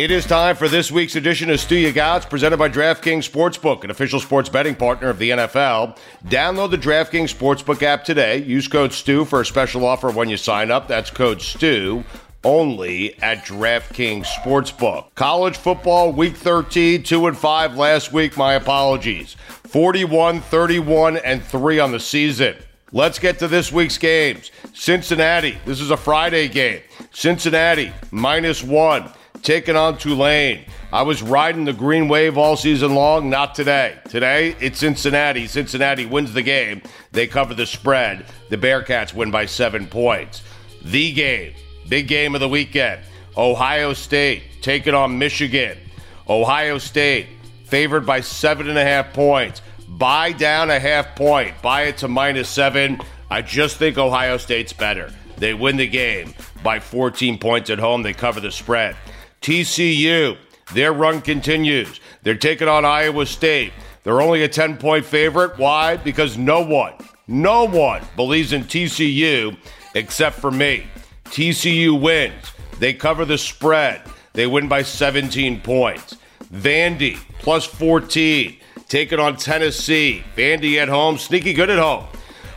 Speaker 1: It is time for this week's edition of Stu Ya Gots, presented by DraftKings Sportsbook, an official sports betting partner of the NFL. Download the DraftKings Sportsbook app today. Use code STU for a special offer when you sign up. That's code STU only at DraftKings Sportsbook. College football week 13, 2 and 5 last week. My apologies. 41, 31, and 3 on the season. Let's get to this week's games. Cincinnati, this is a Friday game. Cincinnati, minus one, taking on Tulane. I was riding the green wave all season long, not today. Today, it's Cincinnati. Cincinnati wins the game. They cover the spread. The Bearcats win by seven points. The game, big game of the weekend. Ohio State taking on Michigan. Ohio State favored by seven and a half points. Buy down a half point. Buy it to minus seven. I just think Ohio State's better. They win the game by 14 points at home. They cover the spread. TCU, their run continues. They're taking on Iowa State. They're only a 10 point favorite. Why? Because no one, no one believes in TCU except for me. TCU wins. They cover the spread. They win by 17 points. Vandy plus 14, taking on Tennessee. Vandy at home, sneaky good at home.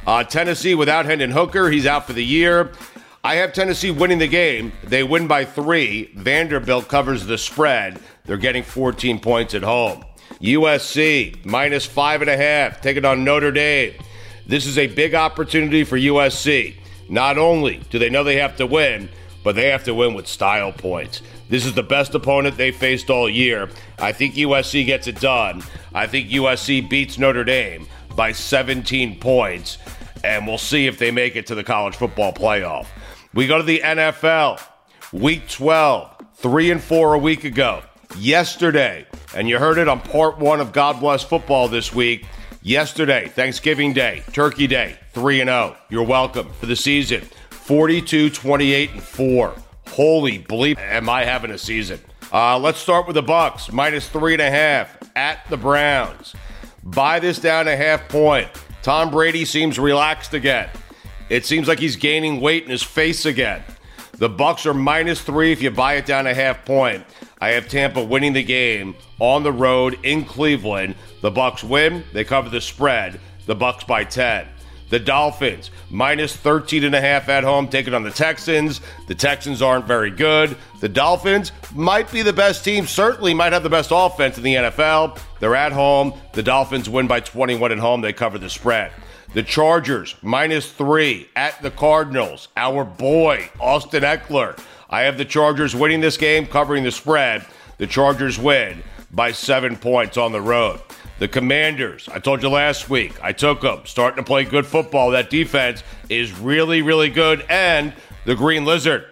Speaker 1: Uh, Tennessee without Hendon Hooker, he's out for the year. I have Tennessee winning the game. They win by three. Vanderbilt covers the spread. They're getting 14 points at home. USC minus five and a half, taking on Notre Dame. This is a big opportunity for USC. Not only do they know they have to win, but they have to win with style points. This is the best opponent they faced all year. I think USC gets it done. I think USC beats Notre Dame by 17 points, and we'll see if they make it to the college football playoff. We go to the NFL, week 12, 3 and 4 a week ago. Yesterday, and you heard it on part one of God Bless Football this week. Yesterday, Thanksgiving Day, Turkey Day, 3 and 0. You're welcome for the season. 42, 28, and 4. Holy bleep, am I having a season? Uh, let's start with the Bucks, minus three and a half at the Browns. Buy this down a half point. Tom Brady seems relaxed again. It seems like he's gaining weight in his face again. The Bucks are minus three if you buy it down a half point. I have Tampa winning the game on the road in Cleveland. The Bucks win. They cover the spread. The Bucks by 10. The Dolphins, minus 13 and a half at home, taking on the Texans. The Texans aren't very good. The Dolphins might be the best team, certainly might have the best offense in the NFL. They're at home. The Dolphins win by 21 at home. They cover the spread. The Chargers, minus three at the Cardinals. Our boy, Austin Ekeler. I have the Chargers winning this game, covering the spread. The Chargers win by seven points on the road. The Commanders, I told you last week, I took them, starting to play good football. That defense is really, really good. And the Green Lizard,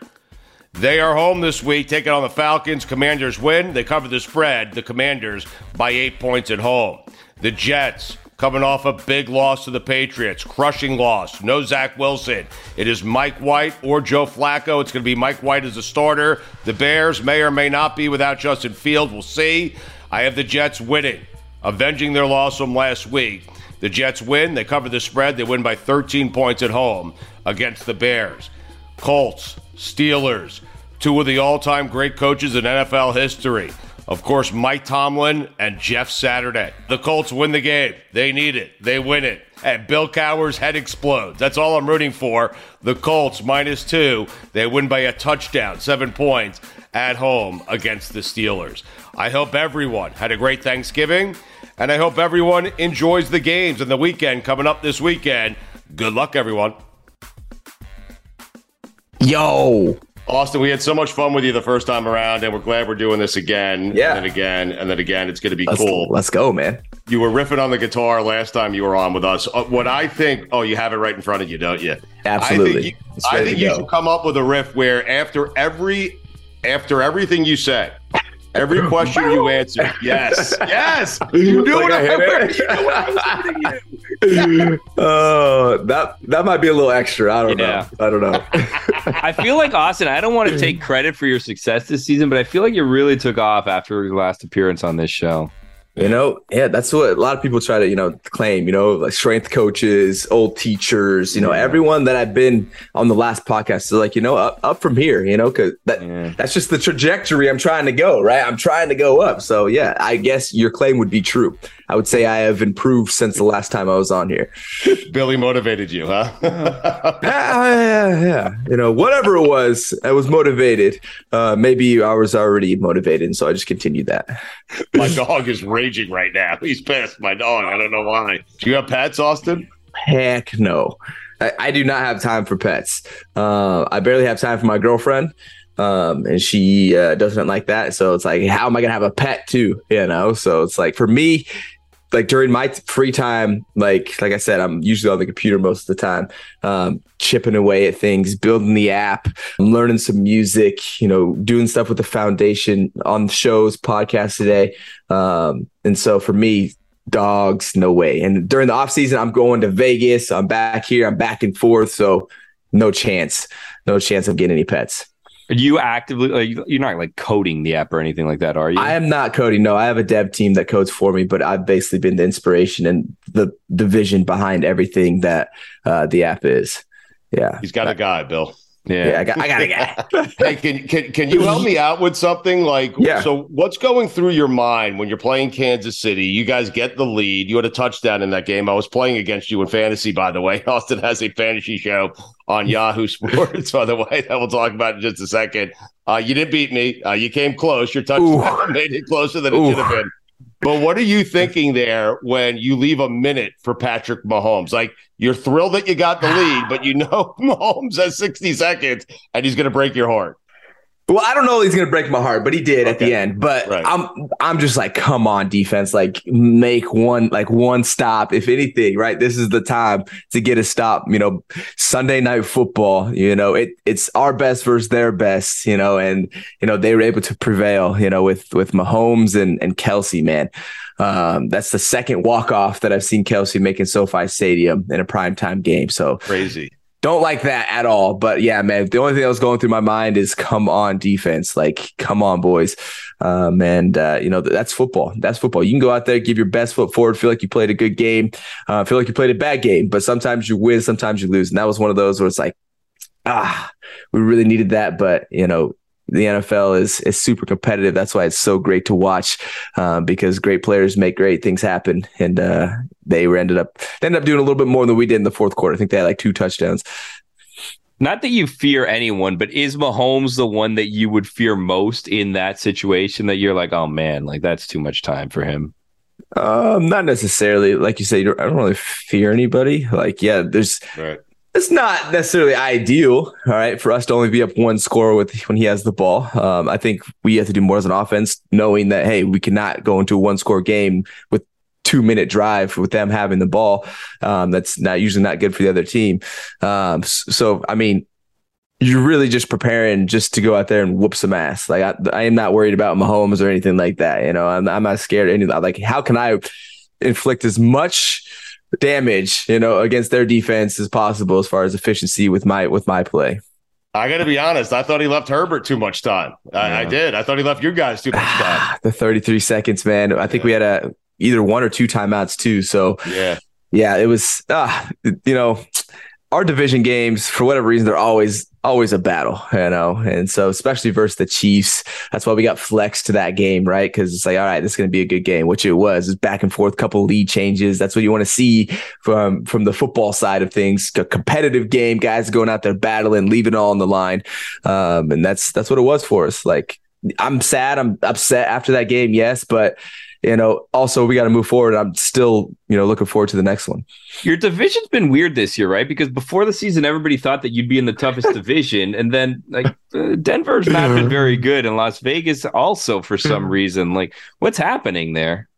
Speaker 1: they are home this week, taking on the Falcons. Commanders win. They cover the spread, the Commanders, by eight points at home. The Jets, coming off a big loss to the Patriots, crushing loss. No Zach Wilson. It is Mike White or Joe Flacco. It's going to be Mike White as a starter. The Bears may or may not be without Justin Fields. We'll see. I have the Jets winning avenging their loss from last week. The Jets win. They cover the spread. They win by 13 points at home against the Bears. Colts, Steelers, two of the all time great coaches in NFL history. Of course, Mike Tomlin and Jeff Saturday. The Colts win the game. They need it. They win it. And Bill Cowher's head explodes. That's all I'm rooting for. The Colts minus two. They win by a touchdown, seven points at home against the Steelers. I hope everyone had a great Thanksgiving, and I hope everyone enjoys the games and the weekend coming up this weekend. Good luck, everyone.
Speaker 5: Yo.
Speaker 1: Austin, we had so much fun with you the first time around, and we're glad we're doing this again.
Speaker 5: Yeah.
Speaker 1: And again, and then again. It's going to be
Speaker 5: let's,
Speaker 1: cool.
Speaker 5: Let's go, man.
Speaker 1: You were riffing on the guitar last time you were on with us. Uh, what I think, oh, you have it right in front of you, don't you?
Speaker 5: Absolutely.
Speaker 1: I think you, I think you should come up with a riff where after every, after everything you said, Every question you answer, yes, yes, you do like
Speaker 5: it. Oh, that that might be a little extra. I don't yeah. know. I don't know.
Speaker 2: I feel like Austin. I don't want to take credit for your success this season, but I feel like you really took off after your last appearance on this show.
Speaker 5: You know, yeah, that's what a lot of people try to, you know, claim, you know, like strength coaches, old teachers, you know, yeah. everyone that I've been on the last podcast is like, you know, up, up from here, you know, cause that, yeah. that's just the trajectory I'm trying to go, right? I'm trying to go up. So yeah, I guess your claim would be true. I would say I have improved since the last time I was on here.
Speaker 1: Billy motivated you, huh?
Speaker 5: yeah, yeah, yeah. You know, whatever it was, I was motivated. Uh, maybe I was already motivated, so I just continued that.
Speaker 1: my dog is raging right now. He's pissed. My dog. I don't know why. Do you have pets, Austin?
Speaker 5: Heck no. I, I do not have time for pets. Uh, I barely have time for my girlfriend. Um, and she uh, doesn't like that. So it's like, how am I gonna have a pet too? You know. So it's like for me, like during my free time, like like I said, I'm usually on the computer most of the time, um, chipping away at things, building the app, learning some music, you know, doing stuff with the foundation on shows, podcasts today. Um, and so for me, dogs, no way. And during the off season, I'm going to Vegas. I'm back here. I'm back and forth. So no chance, no chance of getting any pets.
Speaker 2: Are you actively like you're not like coding the app or anything like that, are you?
Speaker 5: I am not coding. No, I have a dev team that codes for me, but I've basically been the inspiration and the the vision behind everything that uh, the app is. Yeah,
Speaker 1: he's got a guy, Bill.
Speaker 5: Yeah, yeah I got, I got a guy.
Speaker 1: hey, can, can can you help me out with something like?
Speaker 5: Yeah.
Speaker 1: So, what's going through your mind when you're playing Kansas City? You guys get the lead. You had a touchdown in that game. I was playing against you in fantasy, by the way. Austin has a fantasy show on Yahoo Sports, by the way, that we'll talk about in just a second. Uh, you didn't beat me. Uh, you came close. Your touchdown Ooh. made it closer than it Ooh. should have been. But what are you thinking there when you leave a minute for Patrick Mahomes? Like you're thrilled that you got the lead, but you know Mahomes has 60 seconds and he's going to break your heart.
Speaker 5: Well, I don't know he's gonna break my heart, but he did okay. at the end. But right. I'm I'm just like, come on, defense, like make one like one stop, if anything, right? This is the time to get a stop. You know, Sunday night football. You know, it it's our best versus their best. You know, and you know they were able to prevail. You know, with with Mahomes and and Kelce, man. Um, that's the second walk off that I've seen Kelce make in SoFi Stadium in a primetime game. So
Speaker 1: crazy
Speaker 5: don't like that at all. But yeah, man, the only thing that was going through my mind is come on defense. Like, come on, boys. Um, and, uh, you know, that's football. That's football. You can go out there, give your best foot forward, feel like you played a good game, uh, feel like you played a bad game, but sometimes you win, sometimes you lose. And that was one of those where it's like, ah, we really needed that. But, you know, the NFL is is super competitive. That's why it's so great to watch um, because great players make great things happen, and uh, they were ended up they ended up doing a little bit more than we did in the fourth quarter. I think they had like two touchdowns.
Speaker 2: Not that you fear anyone, but is Mahomes the one that you would fear most in that situation? That you're like, oh man, like that's too much time for him.
Speaker 5: Um, not necessarily. Like you say, I don't really fear anybody. Like, yeah, there's
Speaker 1: right
Speaker 5: it's not necessarily ideal, all right, for us to only be up one score with when he has the ball. Um, I think we have to do more as an offense, knowing that hey, we cannot go into a one score game with two minute drive with them having the ball. Um, that's not usually not good for the other team. Um, so I mean, you're really just preparing just to go out there and whoop some ass. Like I, I am not worried about Mahomes or anything like that. You know, I'm, I'm not scared of any of that. Like, how can I inflict as much damage, you know, against their defense as possible as far as efficiency with my with my play.
Speaker 1: I got to be honest. I thought he left Herbert too much time. I, yeah. I did. I thought he left you guys too much time.
Speaker 5: the 33 seconds, man. I think yeah. we had a either one or two timeouts too. So
Speaker 1: yeah,
Speaker 5: yeah, it was. Uh, you know, our division games for whatever reason they're always always a battle, you know. And so, especially versus the Chiefs, that's why we got flexed to that game, right? Because it's like, all right, this is going to be a good game, which it was. It's back and forth, couple lead changes. That's what you want to see from from the football side of things. A competitive game, guys going out there battling, leaving all on the line, um, and that's that's what it was for us. Like, I'm sad, I'm upset after that game, yes, but you know, also we got to move forward. I'm still, you know, looking forward to the next one.
Speaker 2: Your division's been weird this year, right? Because before the season, everybody thought that you'd be in the toughest division, and then like uh, Denver's not been very good, and Las Vegas also for some reason. Like, what's happening there?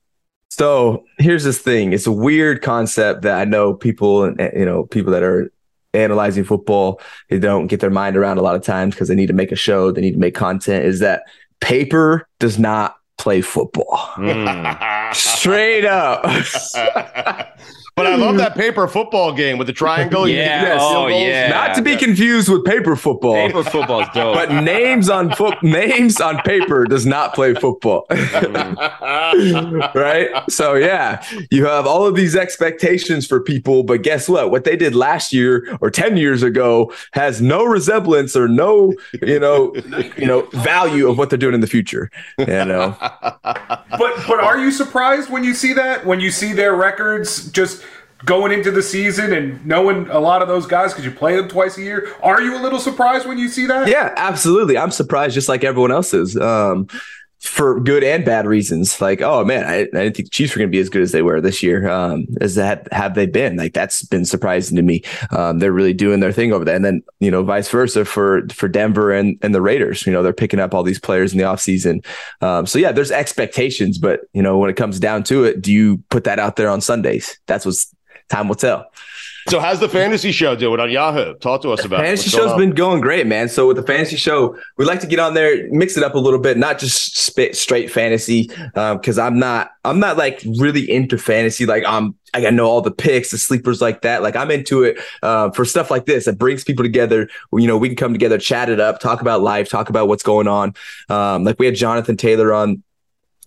Speaker 5: So here's this thing. It's a weird concept that I know people, and you know, people that are analyzing football, they don't get their mind around a lot of times because they need to make a show, they need to make content. Is that paper does not play football. Mm. Straight up.
Speaker 1: But I love that paper football game with the triangle.
Speaker 2: yeah, yes. oh yeah.
Speaker 5: Not to be confused with paper football.
Speaker 2: Paper football is dope.
Speaker 5: But names on foot names on paper does not play football. Mm-hmm. right? So yeah, you have all of these expectations for people, but guess what? What they did last year or 10 years ago has no resemblance or no, you know, you know, value of what they're doing in the future. You know.
Speaker 3: But but are you surprised? Surprised when you see that? When you see their records just going into the season and knowing a lot of those guys because you play them twice a year? Are you a little surprised when you see that?
Speaker 5: Yeah, absolutely. I'm surprised just like everyone else is. Um, for good and bad reasons. Like, oh man, I, I didn't think the Chiefs were going to be as good as they were this year. Um, as that have they been? Like, that's been surprising to me. Um, they're really doing their thing over there. And then, you know, vice versa for for Denver and and the Raiders. You know, they're picking up all these players in the offseason. Um, so yeah, there's expectations, but you know, when it comes down to it, do you put that out there on Sundays? That's what's time will tell.
Speaker 1: So how's the fantasy show doing on Yahoo? Talk to us about
Speaker 5: fantasy show's on. been going great, man. So with the fantasy show, we like to get on there, mix it up a little bit, not just spit straight fantasy. Because um, I'm not, I'm not like really into fantasy. Like I'm, I got to know all the picks, the sleepers like that. Like I'm into it uh, for stuff like this that brings people together. You know, we can come together, chat it up, talk about life, talk about what's going on. Um, like we had Jonathan Taylor on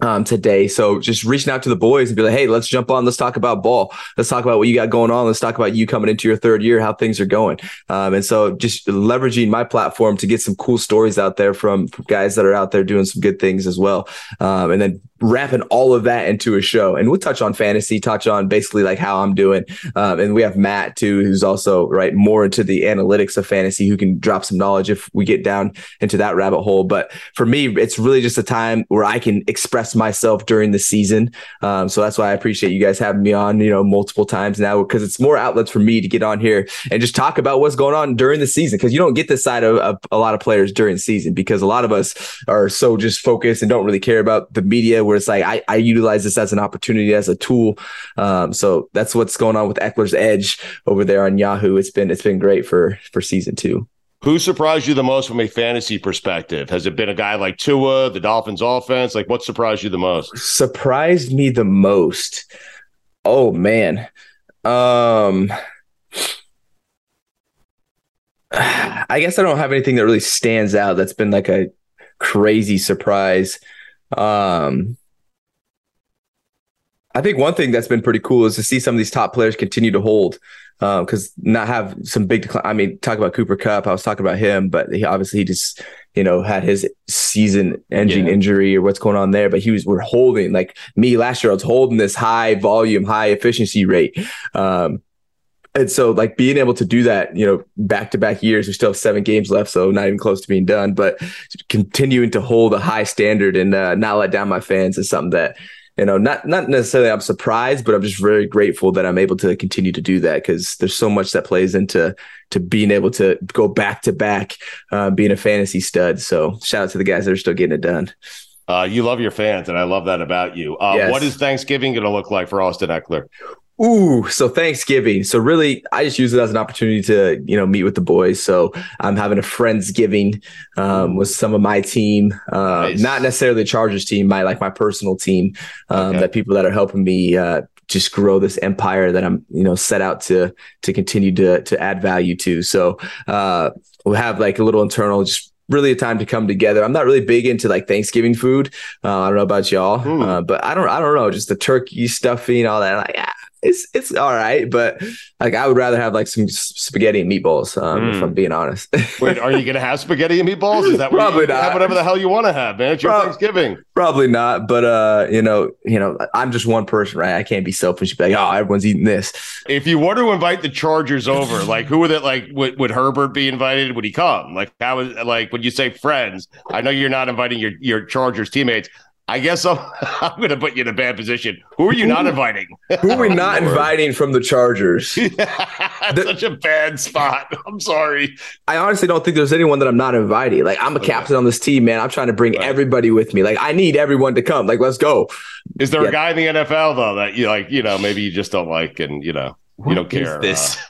Speaker 5: um, today. So just reaching out to the boys and be like, hey, let's jump on. Let's talk about ball. Let's talk about what you got going on. Let's talk about you coming into your third year, how things are going. Um, and so just leveraging my platform to get some cool stories out there from, guys that are out there doing some good things as well. Um, and then wrapping all of that into a show. And we'll touch on fantasy, touch on basically like how I'm doing. Um, and we have Matt too, who's also right more into the analytics of fantasy, who can drop some knowledge if we get down into that rabbit hole. But for me, it's really just a time where I can express myself during the season. Um, so that's why I appreciate you guys having me on, you know, multiple times now because it's more outlets for me to get on here and just talk about what's going on during the season. Because you don't get this side of, of a lot of players during season because a lot of us are so just focused and don't really care about the media where it's like I, I utilize this as an opportunity as a tool. Um, so that's what's going on with Ekeler's Edge over there on Yahoo. It's been it's been great for for season two.
Speaker 1: Who surprised you the most from a fantasy perspective? Has it been a guy like Tua, the Dolphins offense? Like what surprised you the most?
Speaker 5: Surprised me the most. Oh man. Um I guess I don't have anything that really stands out that's been like a crazy surprise. Um I think one thing that's been pretty cool is to see some of these top players continue to hold because um, not have some big decline. I mean, talk about Cooper Kupp. I was talking about him, but he obviously he just you know had his season ending yeah. injury or what's going on there. But he was we're holding like me last year. I was holding this high volume, high efficiency rate. Um, and so like being able to do that, you know, back to back years, we still have seven games left, so not even close to being done, but continuing to hold a high standard and uh, not let down my fans is something that you know, not not necessarily I'm surprised, but I'm just very grateful that I'm able to continue to do that because there's so much that plays into to being able to go back to back, uh, being a fantasy stud. So shout out to the guys that are still getting it done.
Speaker 1: Uh, you love your fans, and I love that about you. Uh, yes. What is Thanksgiving going to look like for Austin Ekeler?
Speaker 5: Ooh, so Thanksgiving. So really, I just use it as an opportunity to, you know, meet with the boys. So I'm having a friendsgiving um, with some of my team, uh, nice. not necessarily the Chargers team, my like my personal team, um, okay. that people that are helping me uh, just grow this empire that I'm, you know, set out to to continue to to add value to. So uh, we'll have like a little internal just really a time to come together. I'm not really big into like Thanksgiving food. Uh, I don't know about y'all, hmm. uh, but I don't I don't know, just the turkey stuffing, all that. Like, yeah, it's it's all right, but like I would rather have like some spaghetti and meatballs. Um, mm. If I'm hmm. being honest.
Speaker 1: Wait, are you gonna have spaghetti and meatballs? Is that
Speaker 5: probably
Speaker 1: you,
Speaker 5: not?
Speaker 1: Have whatever the hell you want to have, man. It's your Pro- Thanksgiving.
Speaker 5: Probably not, but uh, you know, you know, I'm just one person, right? I can't be selfish. Be like, oh, everyone's eating this.
Speaker 1: If you were to invite the Chargers over, like, who would it? Like, would, would Herbert be invited? Would he come? Like, how is like when you say friends? I know you're not inviting your your Chargers teammates. I guess I'm, I'm going to put you in a bad position. Who are you not inviting?
Speaker 5: Who are we not inviting from the Chargers?
Speaker 1: the, such a bad spot. I'm sorry.
Speaker 5: I honestly don't think there's anyone that I'm not inviting. Like I'm a okay. captain on this team, man. I'm trying to bring right. everybody with me. Like I need everyone to come. Like let's go.
Speaker 1: Is there yeah. a guy in the NFL though that you like? You know, maybe you just don't like, and you know, you don't care.
Speaker 5: this.
Speaker 1: Uh,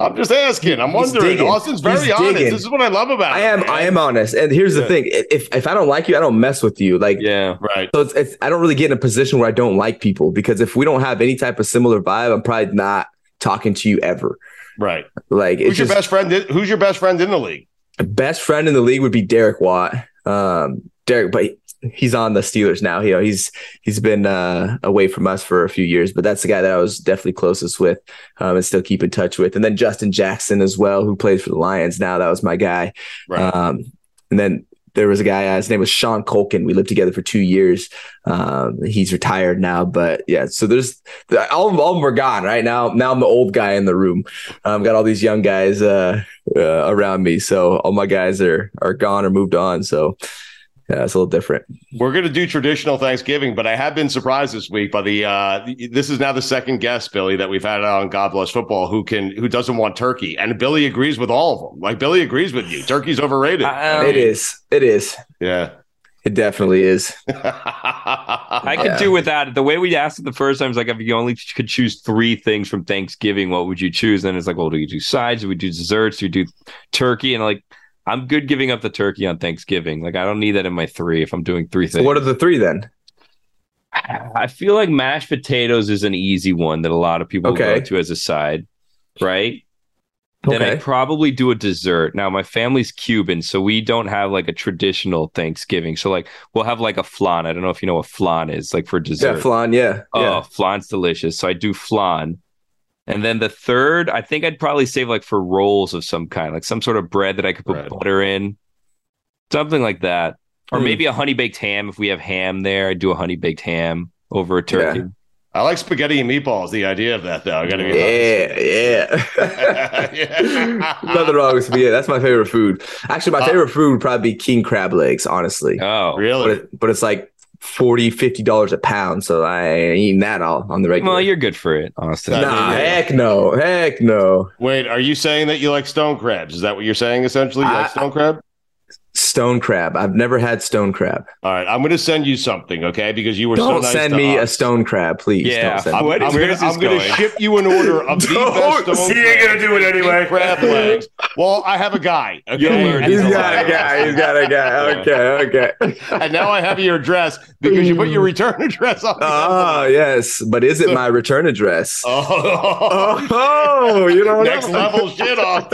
Speaker 1: I'm just asking. I'm wondering. Digging. Austin's very He's honest. Digging. This is what I love about.
Speaker 5: I am.
Speaker 1: Man.
Speaker 5: I am honest. And here's the thing: if if I don't like you, I don't mess with you. Like
Speaker 1: yeah, right.
Speaker 5: So it's, it's I don't really get in a position where I don't like people because if we don't have any type of similar vibe, I'm probably not talking to you ever.
Speaker 1: Right.
Speaker 5: Like
Speaker 1: who's your best friend? Who's your best friend in the league?
Speaker 5: Best friend in the league would be Derek Watt. Um, Derek, but he's on the Steelers now. You know, he's he's been uh, away from us for a few years, but that's the guy that I was definitely closest with um, and still keep in touch with. And then Justin Jackson as well, who plays for the Lions now. That was my guy. Right. Um, and then there was a guy, uh, his name was Sean Culkin. We lived together for two years. Um, he's retired now, but yeah. So there's all, all of them are gone right now. Now I'm the old guy in the room. Um, I've got all these young guys uh, uh, around me. So all my guys are are gone or moved on. So yeah, it's a little different.
Speaker 1: We're going to do traditional Thanksgiving, but I have been surprised this week by the. Uh, this is now the second guest, Billy, that we've had on God Bless Football who can who doesn't want turkey, and Billy agrees with all of them. Like Billy agrees with you, turkey's overrated.
Speaker 5: Um, it is. It is.
Speaker 1: Yeah.
Speaker 5: It definitely is.
Speaker 2: I could yeah. do without it. The way we asked it the first time is like, if you only could choose three things from Thanksgiving, what would you choose? And it's like, well, do we do sides? Do we do desserts? Do we do turkey? And like, I'm good giving up the turkey on Thanksgiving. Like I don't need that in my three if I'm doing three things.
Speaker 5: So what are the three then?
Speaker 2: I feel like mashed potatoes is an easy one that a lot of people okay. go to as a side, right? Okay. Then I probably do a dessert. Now my family's Cuban, so we don't have like a traditional Thanksgiving. So like we'll have like a flan. I don't know if you know what flan is, like for dessert.
Speaker 5: Yeah, flan. Yeah.
Speaker 2: Oh,
Speaker 5: yeah.
Speaker 2: flan's delicious. So I do flan. And then the third, I think I'd probably save like for rolls of some kind, like some sort of bread that I could put bread. butter in, something like that. Or mm. maybe a honey baked ham. If we have ham there, I'd do a honey baked ham over a turkey.
Speaker 1: Yeah. I like spaghetti and meatballs. The idea of that, though, I gotta be
Speaker 5: yeah, yeah. Nothing wrong with spaghetti. That's my favorite food. Actually, my uh, favorite food would probably be king crab legs. Honestly.
Speaker 2: Oh,
Speaker 1: really?
Speaker 5: But, it, but it's like 40 50 dollars a pound so i ain't eating that all on the regular.
Speaker 2: Well you're good for it honestly.
Speaker 5: Nah heck no heck no.
Speaker 1: Wait are you saying that you like stone crabs? Is that what you're saying essentially? You I, like stone crab
Speaker 5: Stone crab. I've never had stone crab.
Speaker 1: All right, I'm going to send you something, okay? Because you were
Speaker 5: don't
Speaker 1: so nice
Speaker 5: send me us. a stone crab, please.
Speaker 1: Yeah, I'm, I'm, I'm going to ship you an order of the best stone.
Speaker 3: He ain't going to do it anyway.
Speaker 1: Crab legs. Well, I have a guy.
Speaker 5: Okay, he's got a guy. He's got a guy. Okay, okay.
Speaker 1: and now I have your address because you put your return address on.
Speaker 5: Ah, yes, but is it so, my return address?
Speaker 1: Oh,
Speaker 5: oh, you know,
Speaker 1: next level shit off.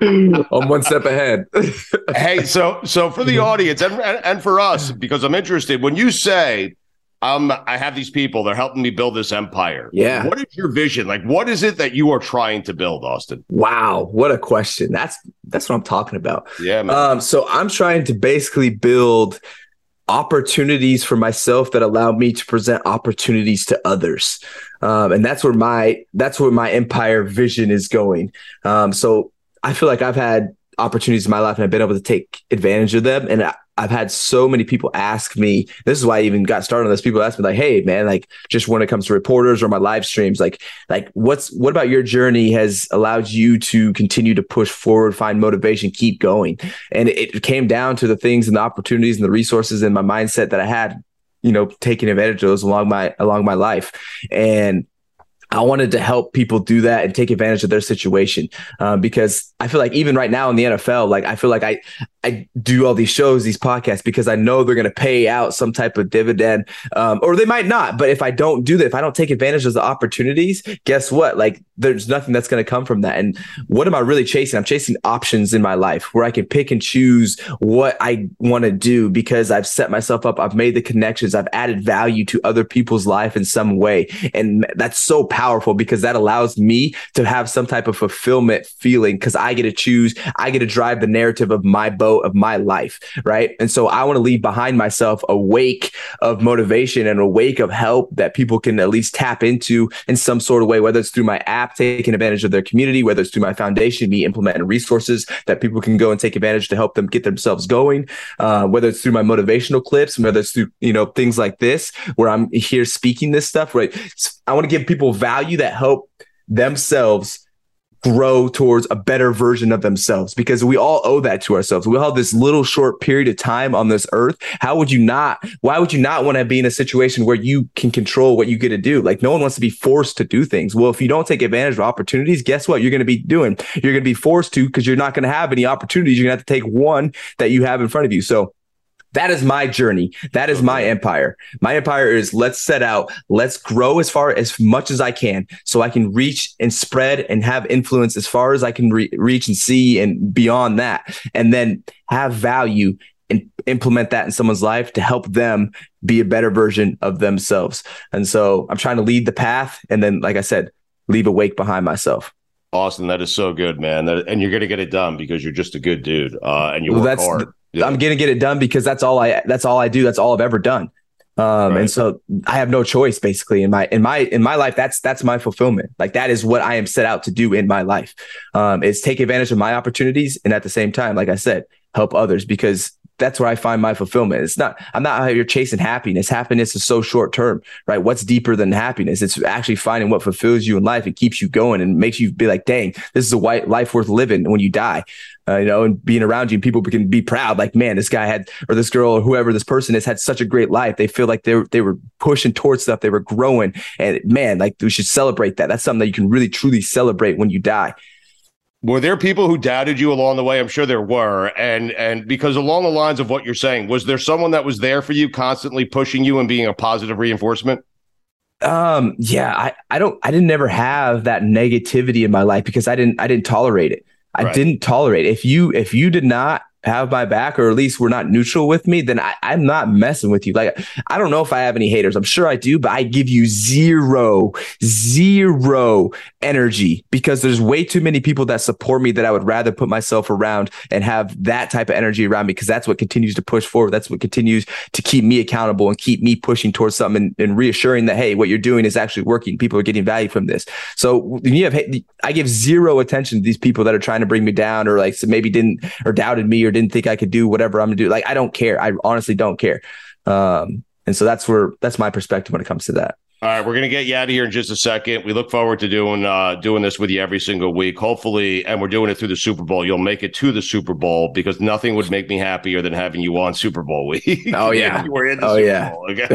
Speaker 5: I'm one step ahead.
Speaker 1: hey, so so for the audience and, and for us, because I'm interested, when you say um, I have these people, they're helping me build this empire.
Speaker 5: Yeah.
Speaker 1: What is your vision? Like, what is it that you are trying to build, Austin?
Speaker 5: Wow, what a question. That's that's what I'm talking about.
Speaker 1: Yeah, man.
Speaker 5: Um, so I'm trying to basically build opportunities for myself that allow me to present opportunities to others. Um, and that's where my that's where my empire vision is going. Um, so I feel like I've had opportunities in my life and I've been able to take advantage of them. And I, have had so many people ask me, this is why I even got started on this. People ask me like, Hey man, like just when it comes to reporters or my live streams, like, like what's, what about your journey has allowed you to continue to push forward, find motivation, keep going. And it came down to the things and the opportunities and the resources and my mindset that I had, you know, taking advantage of those along my, along my life. And I wanted to help people do that and take advantage of their situation um, because I feel like even right now in the NFL, like I feel like I I do all these shows, these podcasts because I know they're going to pay out some type of dividend, um, or they might not. But if I don't do that, if I don't take advantage of the opportunities, guess what? Like there's nothing that's going to come from that. And what am I really chasing? I'm chasing options in my life where I can pick and choose what I want to do because I've set myself up. I've made the connections. I've added value to other people's life in some way, and that's so powerful because that allows me to have some type of fulfillment feeling because I get to choose. I get to drive the narrative of my boat of my life. Right. And so I want to leave behind myself a wake of motivation and a wake of help that people can at least tap into in some sort of way, whether it's through my app, taking advantage of their community, whether it's through my foundation, me implementing resources that people can go and take advantage to help them get themselves going, uh, whether it's through my motivational clips, whether it's through, you know, things like this, where I'm here speaking this stuff, right? I want to give people value that help themselves grow towards a better version of themselves because we all owe that to ourselves. We all have this little short period of time on this earth. How would you not? Why would you not want to be in a situation where you can control what you get to do? Like no one wants to be forced to do things. Well, if you don't take advantage of opportunities, guess what? You're going to be doing. You're going to be forced to because you're not going to have any opportunities. You're going to have to take one that you have in front of you. So that is my journey. That is my empire. My empire is let's set out, let's grow as far as much as I can so I can reach and spread and have influence as far as I can re- reach and see and beyond that. And then have value and implement that in someone's life to help them be a better version of themselves. And so I'm trying to lead the path and then like I said, leave a wake behind myself.
Speaker 1: Austin, that is so good, man. That, and you're going to get it done because you're just a good dude, uh, and you
Speaker 5: Well,
Speaker 1: work
Speaker 5: that's
Speaker 1: hard. Yeah.
Speaker 5: I'm gonna get it done because that's all I that's all I do. That's all I've ever done. Um,
Speaker 1: Right.
Speaker 5: and so I have no choice basically in my in my in my life. That's that's my fulfillment. Like that is what I am set out to do in my life. Um, is take advantage of my opportunities and at the same time, like I said, help others because that's where I find my fulfillment. It's not I'm not out here chasing happiness. Happiness is so short term, right? What's deeper than happiness? It's actually finding what fulfills you in life and keeps you going and makes you be like, dang, this is a white life worth living when you die uh, you know, and being around you, and people can be proud. Like, man, this guy had, or this girl, or whoever this person has, had such a great life. They feel like they were, they were pushing towards stuff. They were growing, and man, like we should celebrate that. That's something that you can really truly celebrate when you die.
Speaker 1: Were there people who doubted you along the way? I'm sure there were, and and because along the lines of what you're saying, was there someone that was there for you, constantly pushing you and being a positive reinforcement?
Speaker 5: Um, yeah, I, I don't, I didn't ever have that negativity in my life because I didn't, I didn't tolerate it. I
Speaker 1: Right.
Speaker 5: didn't tolerate. If you, if you did not have my back, or at least were not neutral with me, then I, I'm not messing with you. Like, I don't know if I have any haters. I'm sure I do, but I give you zero, zero energy because there's way too many people that support me that I would rather put myself around and have that type of energy around me because that's what continues to push forward. That's what continues to keep me accountable and keep me pushing towards something and, and reassuring that, hey, what you're doing is actually working. People are getting value from this. So you have, I give zero attention to these people that are trying to bring me down or like so maybe didn't or doubted me or didn't think I could do whatever I'm gonna do. Like I don't care. I honestly don't care. Um, and so that's where that's my perspective when it comes to that.
Speaker 1: All right, we're gonna get you out of here in just a second. We look forward to doing uh, doing this with you every single week. Hopefully, and we're doing it through the Super Bowl. You'll make it to the Super Bowl because nothing would make me happier than having you on Super Bowl week.
Speaker 5: Oh, yeah.
Speaker 1: we're in the
Speaker 5: Oh,
Speaker 1: Super
Speaker 5: yeah.
Speaker 1: Bowl, okay?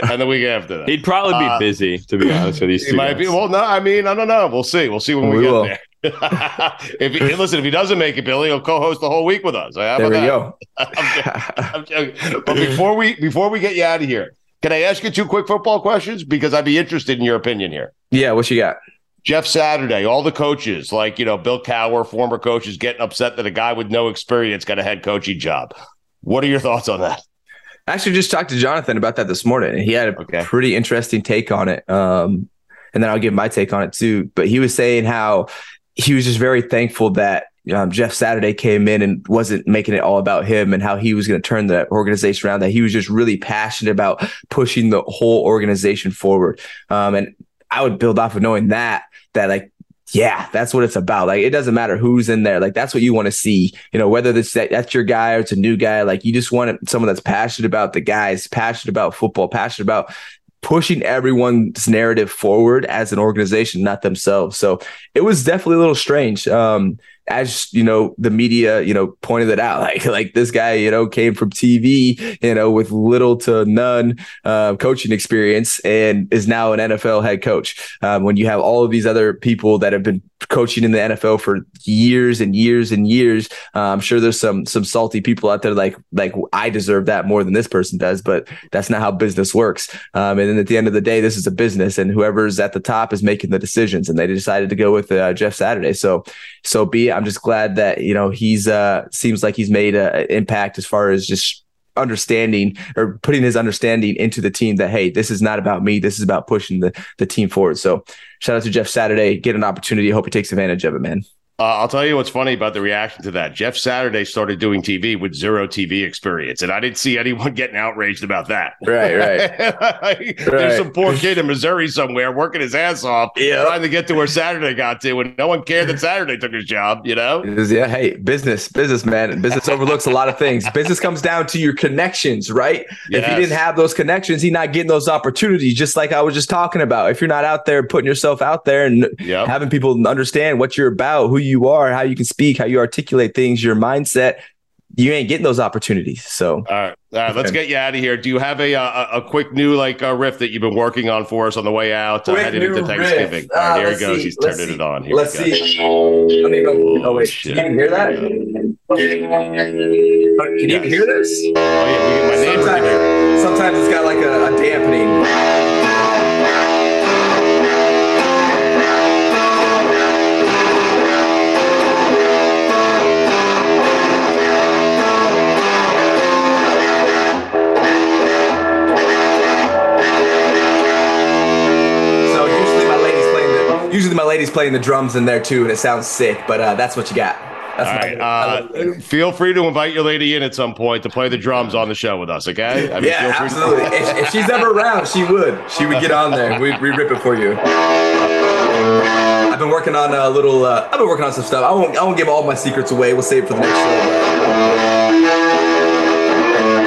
Speaker 1: and the week after that.
Speaker 2: He'd probably be
Speaker 1: Uh,
Speaker 2: busy, to be honest with you.
Speaker 1: He
Speaker 2: two.
Speaker 1: might be. Well, no, I mean, I don't know. We'll see. We'll see when we,
Speaker 5: We
Speaker 1: get
Speaker 5: will.
Speaker 1: there. If he, listen, if he doesn't make it, Billy, he'll co-host the whole week with us. How
Speaker 5: There we
Speaker 1: that?
Speaker 5: go.
Speaker 1: I'm joking. I'm joking. But before we before we get you out of here, can I ask you two quick football questions? Because I'd be interested in your opinion here.
Speaker 5: yeah, what you got?
Speaker 1: Jeff Saturday, all the coaches, like you know, Bill Cowher, former coaches, getting upset that a guy with no experience got a head coaching job. What are your thoughts on that?
Speaker 5: I actually just talked to Jonathan about that this morning, and he had a
Speaker 1: Okay.
Speaker 5: pretty interesting take on it. Um, and then I'll give my take on it too. But he was saying how he was just very thankful that um, Jeff Saturday came in and wasn't making it all about him and how he was going to turn the organization around. That he was just really passionate about pushing the whole organization forward. Um, and I would build off of knowing that that like yeah, that's what it's about. Like it doesn't matter who's in there. Like that's what you want to see. You know, whether this that, that's your guy or it's a new guy. Like you just want someone that's passionate about the guys, passionate about football, passionate about pushing everyone's narrative forward as an organization, not themselves. So it was definitely a little strange. Um, as you know, the media, you know, pointed it out. Like, like this guy, you know, came from TV, you know, with little to none uh, coaching experience, and is now an NFL head coach. Um, when you have all of these other people that have been coaching in the NFL for years and years and years, uh, I'm sure there's some some salty people out there like like I deserve that more than this person does, but that's not how business works. Um, and then at the end of the day, this is a business, and whoever's at the top is making the decisions, and they decided to go with uh, Jeff Saturday. So, so be. I'm just glad that you know he's uh seems like he's made an impact as far as just understanding or putting his understanding into the team that hey this is not about me. This is about pushing the the team forward. So shout out to jeff saturday. Get an opportunity. Hope he takes advantage of it man
Speaker 1: Uh, I'll tell you what's funny about the reaction to that. Jeff Saturday started doing TV with zero TV experience, and I didn't see anyone getting outraged about that.
Speaker 5: Right, right.
Speaker 1: Like, There's some poor kid in Missouri somewhere working his ass off,
Speaker 5: Yeah.
Speaker 1: trying to get to where Saturday got to, and no one cared that Saturday took his job. You know?
Speaker 5: Is- yeah hey business business man business overlooks a lot of things business comes down to your connections right if
Speaker 1: Yes.
Speaker 5: you didn't have those connections you're not getting those opportunities just like i was just talking about if you're not out there putting yourself out there and
Speaker 1: Yep.
Speaker 5: having people understand what you're about, who you are, how you can speak, how you articulate things, your mindset, you ain't getting those opportunities. So
Speaker 1: All right, all right. Let's get you out of here. Do you have a uh, a, a quick new like uh, riff that you've been working on for us on the way out uh,
Speaker 5: Quick
Speaker 1: heading
Speaker 5: new
Speaker 1: into Thanksgiving?
Speaker 5: riff.
Speaker 1: All right,
Speaker 5: Uh,
Speaker 1: here he goes.
Speaker 5: see.
Speaker 1: He's
Speaker 5: Let's
Speaker 1: turning
Speaker 5: see.
Speaker 1: it on. Here
Speaker 5: let's
Speaker 1: we
Speaker 5: see. Let me go. Oh, wait.
Speaker 1: shit.
Speaker 5: Can you hear that? Can you
Speaker 1: Yes.
Speaker 5: hear this?
Speaker 1: Oh yeah, we get my neighbor. can hear.
Speaker 5: Sometimes, sometimes it's got like a, a dampening. Usually my lady's playing the usually my lady's playing the drums in there too, and it sounds sick. But uh, that's what you got. That's
Speaker 1: All right. Uh, feel free to invite your lady in at some point to play the drums on the show with us. Okay? I mean,
Speaker 5: yeah,
Speaker 1: feel free-
Speaker 5: absolutely. if, if she's ever around, she would. She would get on there. We we rip it for you. I've been working on a little. Uh, I've been working on some stuff. I won't. I won't give all my secrets away. We'll save it for the next show.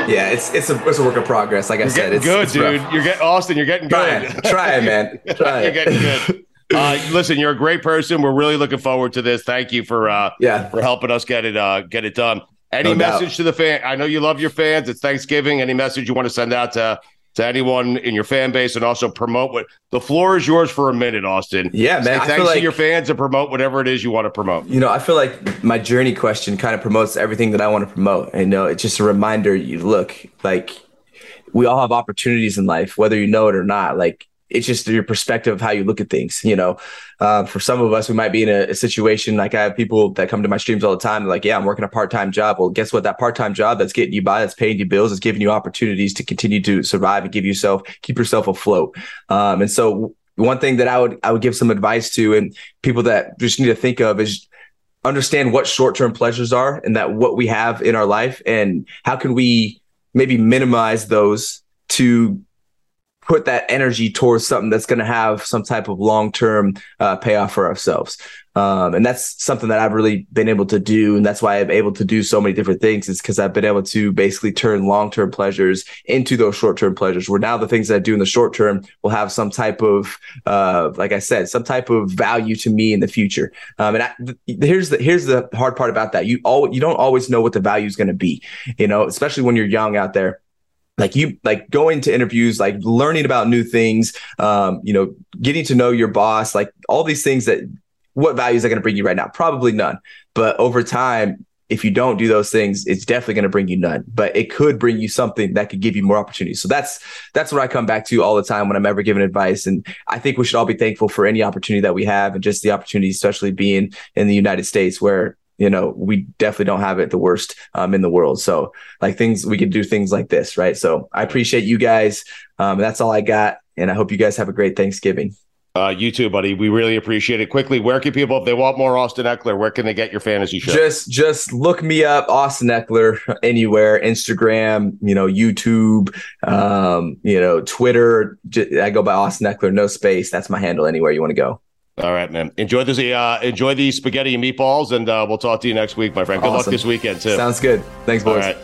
Speaker 5: Yeah, it's it's a it's a work in progress. Like I
Speaker 1: You're
Speaker 5: said, it's
Speaker 1: good,
Speaker 5: it's
Speaker 1: dude.
Speaker 5: rough.
Speaker 1: You're getting Austin. You're getting
Speaker 5: Trying,
Speaker 1: good.
Speaker 5: trying, man, trying.
Speaker 1: you're getting good. Uh, listen, you're a great person. We're really looking forward to this. Thank you for uh,
Speaker 5: Yeah.
Speaker 1: for helping us get it uh, get it done. Any
Speaker 5: No doubt.
Speaker 1: message to the fan? I know you love your fans. It's Thanksgiving. Any message you want to send out to to anyone in your fan base, and also promote what the floor is yours for a minute, Austin.
Speaker 5: Yeah, man,
Speaker 1: Say thanks to
Speaker 5: like-
Speaker 1: your fans and promote whatever it is you want to promote.
Speaker 5: You know, I feel like my journey question kind of promotes everything that I want to promote. And you know, it's just a reminder. You look like we all have opportunities in life, whether you know it or not. Like it's just your perspective of how you look at things. You know, uh, for some of us, we might be in a, a situation like I have people that come to my streams all the time. Like, yeah, I'm working a part time job. Well, guess what? That part time job that's getting you by, that's paying you bills, is giving you opportunities to continue to survive and give yourself keep yourself afloat. Um, and so one thing that I would I would give some advice to and people that just need to think of is understand what short-term pleasures are and that what we have in our life and how can we maybe minimize those to put that energy towards something that's going to have some type of long-term uh, payoff for ourselves. Um, and that's something that i've really been able to do and that's why i'm able to do so many different things is because i've been able to basically turn long-term pleasures into those short-term pleasures where now the things that i do in the short term will have some type of uh, like i said some type of value to me in the future. Um, and I, th- here's the here's the hard part about that. You all you don't always know what the value is going to be you know especially when you're young out there like you like going to interviews like learning about new things um you know getting to know your boss like all these things that what values are going to bring you right now? Probably none. But over time if you don't do those things it's definitely going to bring you none. But it could bring you something that could give you more opportunities. So that's that's what i come back to all the time when i'm ever giving advice. And i think we should all be thankful for any opportunity that we have and just the opportunity especially being in the united states where you know we definitely don't have it the worst um, in the world. So like things we can do things like this right? So i appreciate you guys. Um, that's all i got and i hope you guys have a great thanksgiving.
Speaker 1: Uh, you too, buddy. We really appreciate it. Quickly, where can people, if they want more Austin Ekeler, where can they get your fantasy show?
Speaker 5: just just look me up austin ekeler anywhere instagram you know youtube um, you know twitter. I go by austin ekeler no space. That's my handle anywhere you want to go
Speaker 1: All right, man. Enjoy the Uh, enjoy these spaghetti and meatballs, and uh, we'll talk to you next week, my friend. Good luck this weekend too.
Speaker 5: sounds good thanks
Speaker 1: All
Speaker 5: boys
Speaker 1: right.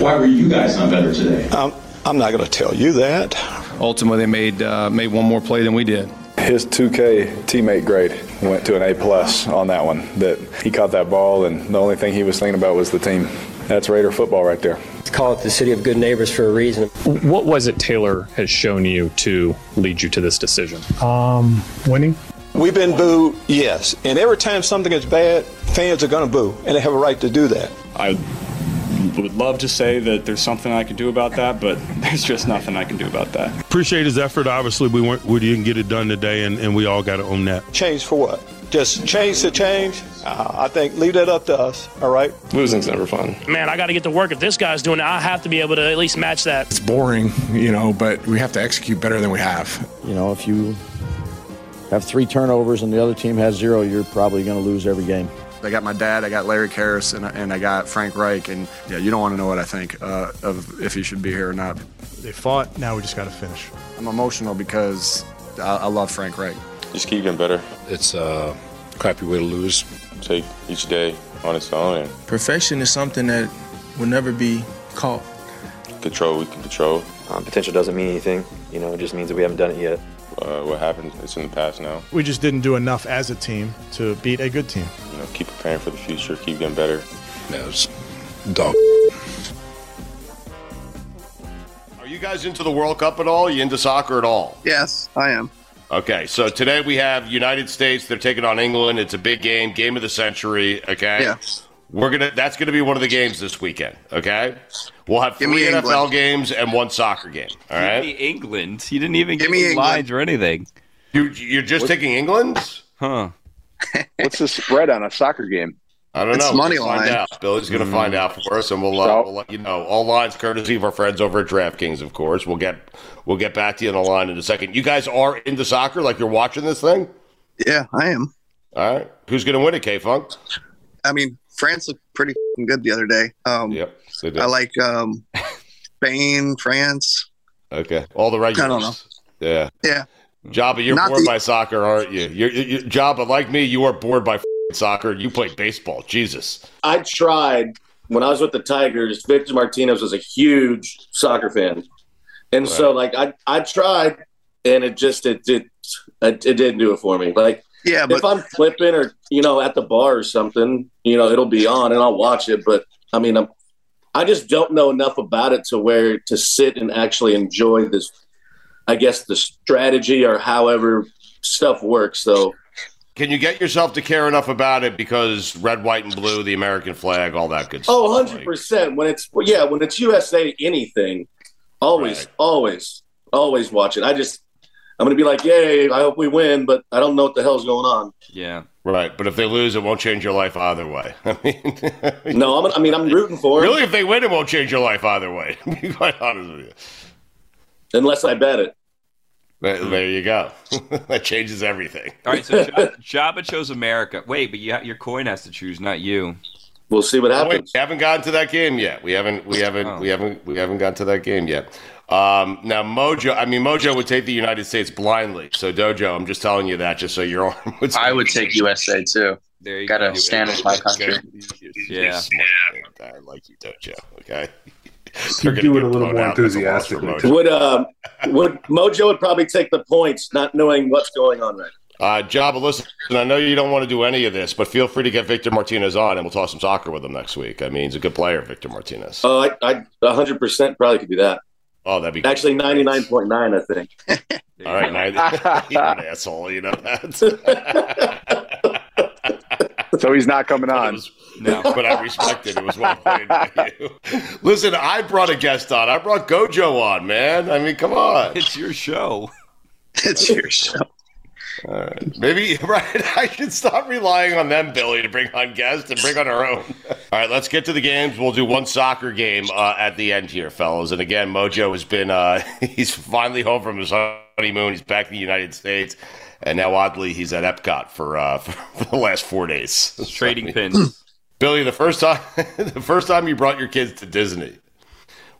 Speaker 6: Why were you guys not better today?
Speaker 7: I'm, I'm not going to tell you that.
Speaker 8: Ultimately, they made uh, made one more play than we did.
Speaker 9: His 2K teammate grade went to an A plus on that one. That he caught that ball, and the only thing he was thinking about was the team. That's Raider football right there.
Speaker 10: Call it the city of good neighbors for a reason.
Speaker 11: What was it Taylor has shown you to lead you to this decision?
Speaker 8: Um, winning.
Speaker 7: We've been booed, yes. And every time something is bad, fans are going to boo, and they have a right to do that.
Speaker 11: I would love to say that there's something I can do about that, but there's just nothing I can do about that.
Speaker 12: Appreciate his effort. Obviously, we weren't we didn't get it done today, and, and we all got to own that.
Speaker 7: Change for what? Just change to change? Uh, I think leave that up to us, all right?
Speaker 9: Losing's never fun.
Speaker 13: Man, I got to get to work. If this guy's doing it, I have to be able to at least match that.
Speaker 8: It's boring, you know, but we have to execute better than we have.
Speaker 14: You know, if you have three turnovers and the other team has zero, you're probably going to lose every game.
Speaker 8: I got my dad, I got Larry Kehres, and, and I got Frank Reich, and yeah, you don't want to know what I think uh, of if he should be here or not.
Speaker 15: They fought. Now we just got to finish.
Speaker 8: I'm emotional because I, I love Frank Reich.
Speaker 9: Just keep getting better.
Speaker 15: It's a crappy way to lose.
Speaker 9: Take each day on its own and
Speaker 16: Perfection is something that will never be caught.
Speaker 9: control. We can control.
Speaker 17: Um, potential doesn't mean anything. You know, it just means that we haven't done it yet.
Speaker 9: Uh, what happened? It's in the past now.
Speaker 15: We just didn't do enough as a team to beat a good team.
Speaker 9: You know, keep preparing for the future. Keep getting better.
Speaker 15: That was dog.
Speaker 1: Are you guys into the World Cup at all? Are you into soccer at all?
Speaker 18: Yes, I am.
Speaker 1: Okay, so today we have United States. They're taking on England. It's a big game, game of the century. Okay,
Speaker 18: Yeah.
Speaker 1: we're gonna. That's gonna be one of the games this weekend. Okay, we'll have
Speaker 18: Give
Speaker 1: three NFL
Speaker 18: England.
Speaker 1: games and one soccer game. All
Speaker 2: Give
Speaker 1: right,
Speaker 2: me England. You didn't even
Speaker 18: Give
Speaker 2: give
Speaker 18: me
Speaker 2: me lines or anything.
Speaker 1: you you're just taking England.
Speaker 2: Huh.
Speaker 9: What's the spread on a soccer game?
Speaker 1: I don't
Speaker 18: It's
Speaker 1: know.
Speaker 18: money
Speaker 1: We'll
Speaker 18: line.
Speaker 1: out. Billy's going to
Speaker 2: Mm.
Speaker 1: find out for us, and we'll, uh, we'll let you know. All lines courtesy of our friends over at DraftKings, of course. We'll get we'll get back to you on the line in a second. You guys are into soccer, like you're watching this thing.
Speaker 18: Yeah, I am.
Speaker 1: All right, who's going to win it, K Funk?
Speaker 18: I mean, France looked pretty good the other day. Um,
Speaker 1: Yep, they did.
Speaker 18: I like um, Spain, France.
Speaker 1: Okay, all the regulars.
Speaker 18: I don't know.
Speaker 1: Yeah,
Speaker 18: Yeah.
Speaker 1: Joba, you're
Speaker 18: Not
Speaker 1: bored
Speaker 18: the-
Speaker 1: by soccer, aren't you? You're, you Joba, like me, you are bored by soccer. You play baseball. Jesus.
Speaker 19: I tried when I was with the Tigers. Victor Martinez was a huge soccer fan, and so like I I tried, and it just it did it, it didn't do it for me. Like
Speaker 18: Yeah,
Speaker 19: if I'm flipping or you know at the bar or something, you know it'll be on and I'll watch it. But I mean I'm I just don't know enough about it to where to sit and actually enjoy this. I guess the strategy or however stuff works. So
Speaker 1: Can you get yourself to care enough about it because red, white, and blue, the American flag, all that good oh, stuff?
Speaker 19: Oh, 100 percent. When it's well, yeah, when it's USA anything, always, always, always watch it. I just I'm gonna be like, yay! I hope we win, but I don't know what the hell's going on.
Speaker 2: Yeah.
Speaker 1: Right, but if they lose, it won't change your life either way. I mean,
Speaker 19: No, I'm, I mean I'm rooting for 'em.
Speaker 1: really, if they win, it won't change your life either way. Be quite honest with you.
Speaker 19: unless I bet it.
Speaker 1: There, there you go. that changes everything.
Speaker 2: All right, so Ja- Joba chose America. Wait, but you ha- your coin has to choose, not you.
Speaker 19: We'll see what
Speaker 1: Oh, wait,
Speaker 19: happens.
Speaker 1: we haven't gotten to that game yet. We haven't. We haven't.
Speaker 2: Oh.
Speaker 1: We haven't. We haven't gotten to that game yet. Um, now, Mojo. I mean, Mojo would take the United States blindly. So, Dojo, I'm just telling you that, just so you're on.
Speaker 18: I would take USA too.
Speaker 2: There you
Speaker 18: Gotta
Speaker 2: go.
Speaker 18: stand with my country.
Speaker 2: Yeah.
Speaker 1: yeah, I like you, Dojo. Okay.
Speaker 3: You do it a little more enthusiastically.
Speaker 19: Would um would Mojo would probably take the points, not knowing what's going on right.
Speaker 1: Uh, Joba, listen, I know you don't want to do any of this, but feel free to get Victor Martinez on, and we'll talk some soccer with him next week. I mean, he's a good player, Victor Martinez.
Speaker 19: Oh, I I 100 percent probably could do that.
Speaker 1: Oh, that'd be
Speaker 19: Actually, 99.9, I think.
Speaker 1: all right. Now, you're an asshole, you know that.
Speaker 9: So he's not coming on.
Speaker 1: No, but I respect it. It was well played by you. Listen, I brought a guest on. I brought Gojo on, man. I mean, come on.
Speaker 2: It's your show.
Speaker 18: It's your show.
Speaker 1: All right. Maybe right. I should stop relying on them, Billy, to bring on guests and bring on our own. All right, let's get to the games. We'll do one soccer game uh, at the end here, fellas. And again, Mojo has been uh, he's finally home from his honeymoon. He's back in the United States, and now oddly he's at Epcot for uh, for, the last four days.
Speaker 2: Trading pins.
Speaker 1: Billy, the first time the first time you brought your kids to Disney,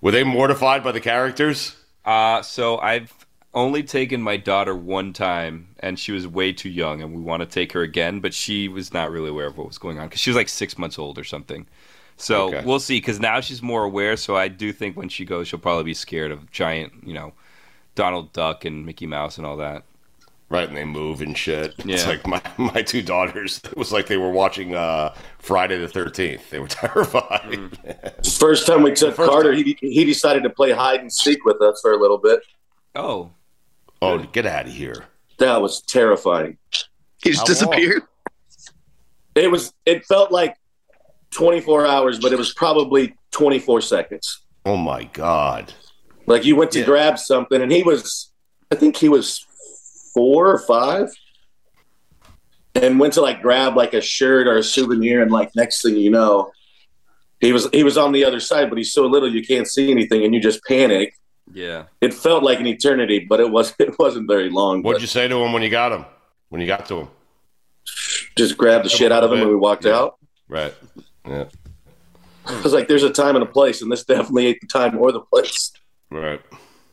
Speaker 1: were they mortified by the characters?
Speaker 2: Uh, so I've only taken my daughter one time, and she was way too young, and we want to take her again, but she was not really aware of what was going on because she was like six months old or something. So
Speaker 1: Okay.
Speaker 2: we'll see. Because now she's more aware. So I do think when she goes, she'll probably be scared of giant, you know, Donald Duck and Mickey Mouse and all that.
Speaker 1: Right, and they move and shit.
Speaker 2: Yeah.
Speaker 1: It's like my, my two daughters. It was like they were watching uh, Friday the Thirteenth. They were terrified.
Speaker 19: First time we took Carter, he he decided to play hide and seek with us for a little bit.
Speaker 2: Oh,
Speaker 1: Oh, get out of here!
Speaker 19: That was terrifying.
Speaker 18: He just
Speaker 1: How
Speaker 18: disappeared.
Speaker 19: It was. It felt like 24 hours, but it was probably 24 seconds.
Speaker 1: Oh my god!
Speaker 19: Like you went to grab something, and he was, I think he was four or five, and went to like grab like a shirt or a souvenir, and like next thing you know, he was he was on the other side, but he's so little you can't see anything, and you just panic.
Speaker 2: Yeah.
Speaker 19: It felt like an eternity, but it was it wasn't very long.
Speaker 1: What'd
Speaker 19: but
Speaker 1: you say to him when you got him? When you got to him?
Speaker 19: just grabbed the shit out of him and we walked out.
Speaker 1: Right. Yeah.
Speaker 19: I was like, "There's a time and a place, and this definitely ain't the time or the place."
Speaker 1: Right.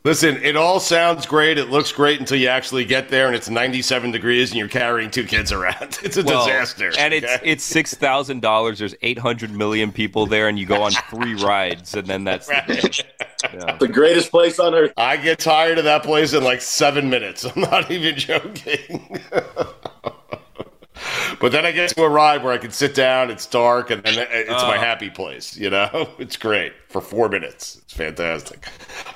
Speaker 1: Listen, it all sounds great. It looks great until you actually get there and it's 97 degrees and you're carrying two kids around. It's a
Speaker 2: Well,
Speaker 1: disaster.
Speaker 2: And it's
Speaker 1: okay?
Speaker 2: it's six thousand dollars. There's eight hundred million people there, and you go on three rides, and then that's the. Yeah.
Speaker 19: The greatest place on earth.
Speaker 1: I get tired of that place in like seven minutes. I'm not even joking. But then I get to a ride where I can sit down, it's dark, and then it's my
Speaker 2: Oh.
Speaker 1: happy place. You know, it's great for four minutes. It's fantastic.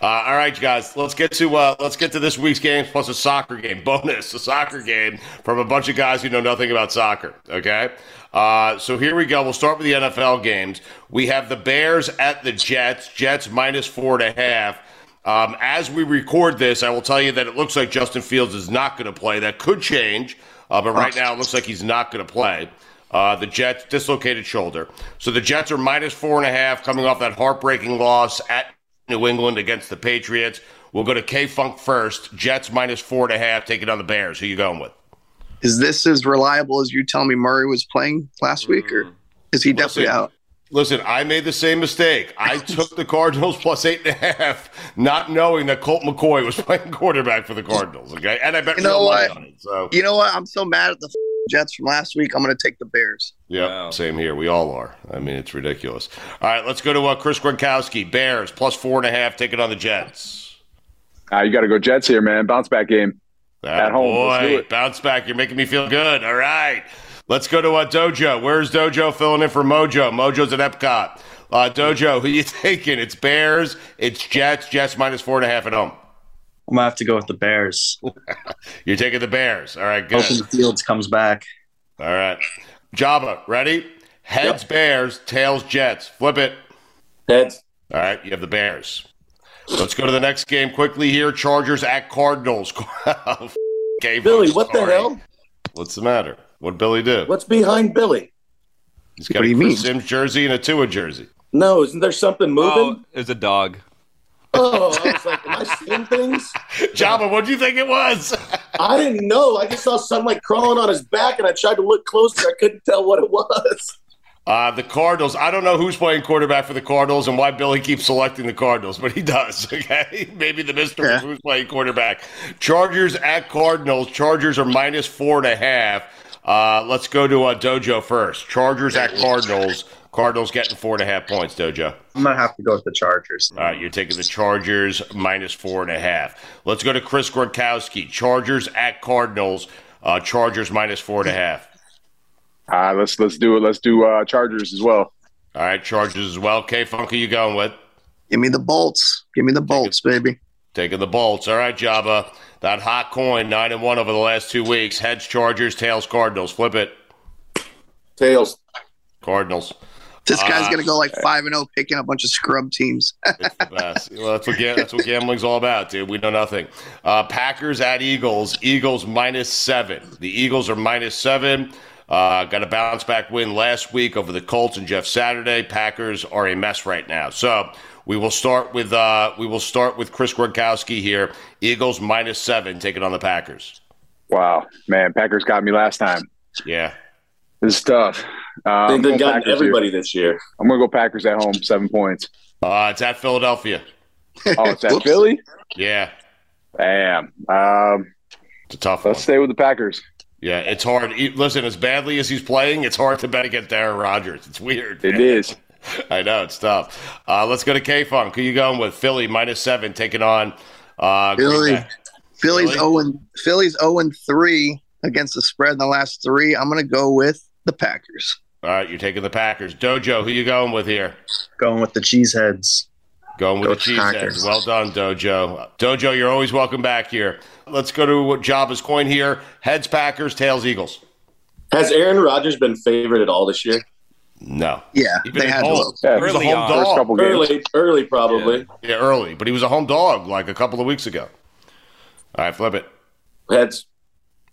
Speaker 1: Uh, all right, guys, let's get to uh, let's get to this week's games plus a soccer game bonus, a soccer game from a bunch of guys who know nothing about soccer. Okay. Uh, so here we go. We'll start with the NFL games. We have the Bears at the Jets. Jets minus four and a half. Um, as we record this, I will tell you that it looks like Justin Fields is not going to play. That could change, uh, but right now it looks like he's not going to play. Uh, the Jets dislocated shoulder. So the Jets are minus four and a half coming off that heartbreaking loss at New England against the Patriots. We'll go to K Funk first. Jets minus four and a half, taking on the Bears. Who are you going with?
Speaker 18: Is this as reliable as you tell me Murray was playing last week, or is he definitely
Speaker 1: Listen,
Speaker 18: out?
Speaker 1: Listen, I made the same mistake. I took the Cardinals plus eight and a half, not knowing that Colt McCoy was playing quarterback for the Cardinals. Okay, and I bet
Speaker 18: You know
Speaker 1: real money
Speaker 18: what?
Speaker 1: on it. So
Speaker 18: You know what? I'm so mad at the Jets from last week. I'm going to take the Bears.
Speaker 1: yeah, same here. We all are. I mean, it's ridiculous. All right, let's go to uh, Chris Gronkowski. Bears plus four and a half, taking on the Jets.
Speaker 20: Uh, you got to go Jets here, man. Bounce back game. At home.
Speaker 1: Boy, bounce back. You're making me feel good. All right. Let's go to uh, Dojo. Where's Dojo filling in for Mojo? Mojo's at Epcot. Uh, Dojo, who you taking? It's Bears. It's Jets. Jets minus four and a half at home.
Speaker 21: I'm gonna have to go with the Bears.
Speaker 1: You're taking the Bears. All right, good.
Speaker 21: Hoping Fields comes back.
Speaker 1: All right. Joba, ready? Heads Bears, tails Jets. Flip it.
Speaker 19: Heads.
Speaker 1: All right, you have the Bears. Let's go to the next game quickly here. Chargers at Cardinals. okay,
Speaker 19: Billy, what the hell?
Speaker 1: What's the matter? What Billy do?
Speaker 19: What's behind Billy?
Speaker 1: He's got a Chris Simms jersey and a Tua jersey.
Speaker 19: No, isn't there something moving?
Speaker 2: Oh, there's a dog.
Speaker 19: Oh, I was like, am I seeing things?
Speaker 1: Joba, what do you think it was?
Speaker 19: I didn't know. I just saw something like crawling on his back, and I tried to look closer. I couldn't tell what it was.
Speaker 1: Uh, the Cardinals. I don't know who's playing quarterback for the Cardinals and why Billy keeps selecting the Cardinals, but he does. Okay, maybe the mystery of who's playing quarterback. Chargers at Cardinals. Chargers are minus four and a half. Uh, let's go to uh, Dojo first. Chargers at Cardinals. Cardinals getting four and a half points. Dojo.
Speaker 21: I'm gonna have to go with the Chargers.
Speaker 1: All right, you're taking the Chargers minus four and a half. Let's go to Chris Gronkowski. Chargers at Cardinals. Uh, Chargers minus four and a half.
Speaker 20: Uh, let's let's do it. Let's do uh, Chargers as well.
Speaker 1: All right, Chargers as well. K Funk, who you going with?
Speaker 18: Give me the bolts. Give me the bolts, baby.
Speaker 1: Taking the bolts. All right, Joba. That hot coin, nine and one over the last two weeks. Heads Chargers, tails Cardinals. Flip it.
Speaker 19: Tails.
Speaker 1: Cardinals.
Speaker 18: This guy's
Speaker 1: Uh,
Speaker 18: going to go like 5 and 0, picking a bunch of scrub teams.
Speaker 1: It's the best. Well, that's what ga- that's what gambling's all about, dude. We know nothing. Uh, Packers at Eagles. Eagles minus seven. The Eagles are minus seven. Uh, got a bounce back win last week over the Colts and Jeff Saturday. Packers are a mess right now. So we will start with uh, we will start with Chris Gronkowski here. Eagles minus seven, taking on the Packers.
Speaker 20: Wow, man, Packers got me last time.
Speaker 1: Yeah,
Speaker 20: This is tough. Uh,
Speaker 19: They've
Speaker 20: I'm
Speaker 19: been gotten
Speaker 20: Packers
Speaker 19: everybody
Speaker 20: here.
Speaker 19: this year.
Speaker 20: I'm going to go Packers at home, seven points.
Speaker 1: Uh, it's at Philadelphia.
Speaker 20: Oh, it's at Philly.
Speaker 1: Yeah,
Speaker 20: Damn. Um,
Speaker 1: it's a tough
Speaker 20: let's stay with the Packers.
Speaker 1: Yeah, it's hard. Listen, as badly as he's playing, it's hard to bet against Aaron Rodgers. It's weird.
Speaker 20: It is.
Speaker 1: I know it's tough. Uh, let's go to K Funk. Who you going with? Philly minus seven, taking on uh,
Speaker 18: Philly.
Speaker 1: Bay.
Speaker 18: Philly's
Speaker 1: Philly?
Speaker 18: 0 Philly's 0 and 3 against the spread in the last three. I'm going to go with the Packers.
Speaker 1: All right, you're taking the Packers. Dojo, who you going with here?
Speaker 21: Going with the Cheeseheads.
Speaker 1: Going with
Speaker 21: Go
Speaker 1: the Cheeseheads. Well done, Dojo. Dojo, you're always welcome back here. Let's go to what Joba's coin here. Heads Packers, tails Eagles.
Speaker 19: Has Aaron Rodgers been favored at all this year?
Speaker 1: No.
Speaker 18: Yeah,
Speaker 1: Even
Speaker 18: they had
Speaker 1: home.
Speaker 18: to.
Speaker 1: He was a home
Speaker 2: on.
Speaker 1: dog.
Speaker 20: Couple games.
Speaker 19: Early, early probably.
Speaker 1: Yeah, early, but he was a home dog like a couple of weeks ago. All right, flip it.
Speaker 19: Heads.